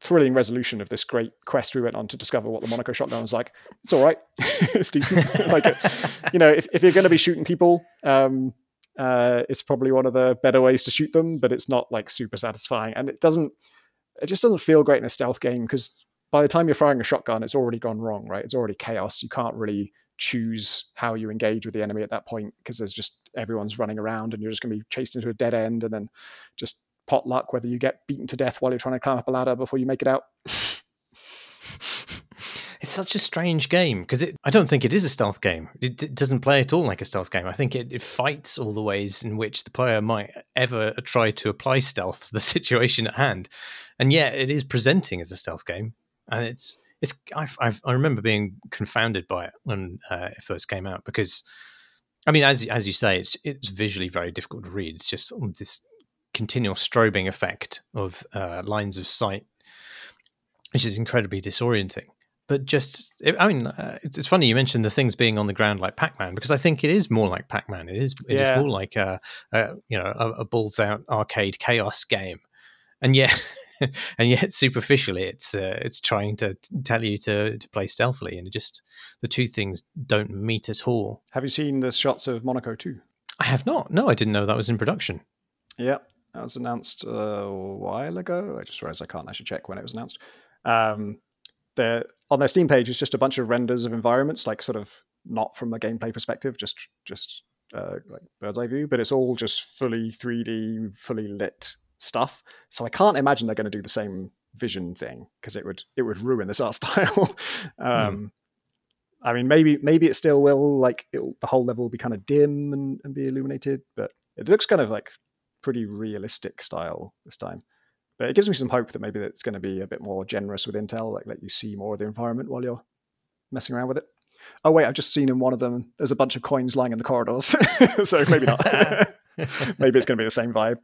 thrilling resolution of this great quest we went on to discover what the Monaco shotgun was like. It's all right. it's decent. like, you know, if, if you're going to be shooting people, um, uh, it's probably one of the better ways to shoot them, but it's not like super satisfying. And it doesn't, it just doesn't feel great in a stealth game because by the time you're firing a shotgun, it's already gone wrong, right? It's already chaos. You can't really choose how you engage with the enemy at that point because there's just everyone's running around and you're just going to be chased into a dead end and then just pot luck whether you get beaten to death while you're trying to climb up a ladder before you make it out. it's such a strange game because I don't think it is a stealth game. It, it, doesn't play at all like a stealth game. I think it, it, fights all the ways in which the player might ever try to apply stealth to the situation at hand, and yet it is presenting as a stealth game, and it's it's I've, i remember being confounded by it when uh, it first came out because. I mean, as as you say, it's it's visually very difficult to read. It's just this continual strobing effect of uh, lines of sight, which is incredibly disorienting. But just, I mean, uh, it's, it's, funny you mentioned the things being on the ground like Pac-Man because I think it is more like Pac-Man. It is, it yeah. is more like a, a you know a, a balls out arcade chaos game, and yet, and yet superficially, it's uh, it's trying to tell you to to play stealthily, and just the two things don't meet at all. Have you seen the shots of Monaco 2? I have not. No, I didn't know that was in production. Yeah, that was announced a while ago. I just realized I can't actually check when it was announced. Um, on their Steam page, it's just a bunch of renders of environments, like sort of not from a gameplay perspective, just just uh, like bird's eye view, but it's all just fully 3D, fully lit stuff. So I can't imagine they're going to do the same vision thing because it would it would ruin this art style. um, mm. I mean, maybe maybe it still will. Like the whole level will be kind of dim and, and be illuminated, but it looks kind of like pretty realistic style this time. But it gives me some hope that maybe it's going to be a bit more generous with Intel, like let you see more of the environment while you're messing around with it. Oh wait, I've just seen in one of them. There's a bunch of coins lying in the corridors, so maybe not. maybe it's going to be the same vibe.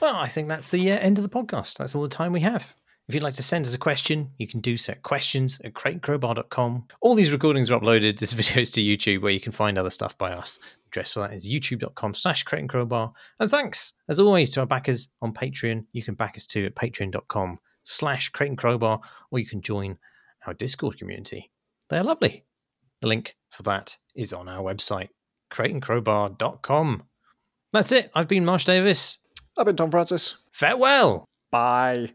Well, I think that's the uh, end of the podcast. That's all the time we have. If you'd like to send us a question, you can do so at questions at crateandcrowbar.com. All these recordings are uploaded as videos to YouTube where you can find other stuff by us. The address for that is youtube.com slash crateandcrowbar. And thanks, as always, to our backers on Patreon. You can back us too at patreon.com slash crateandcrowbar or you can join our Discord community. They're lovely. The link for that is on our website, crateandcrowbar.com. That's it. I've been Marsh Davis. I've been Tom Francis. Farewell. Bye.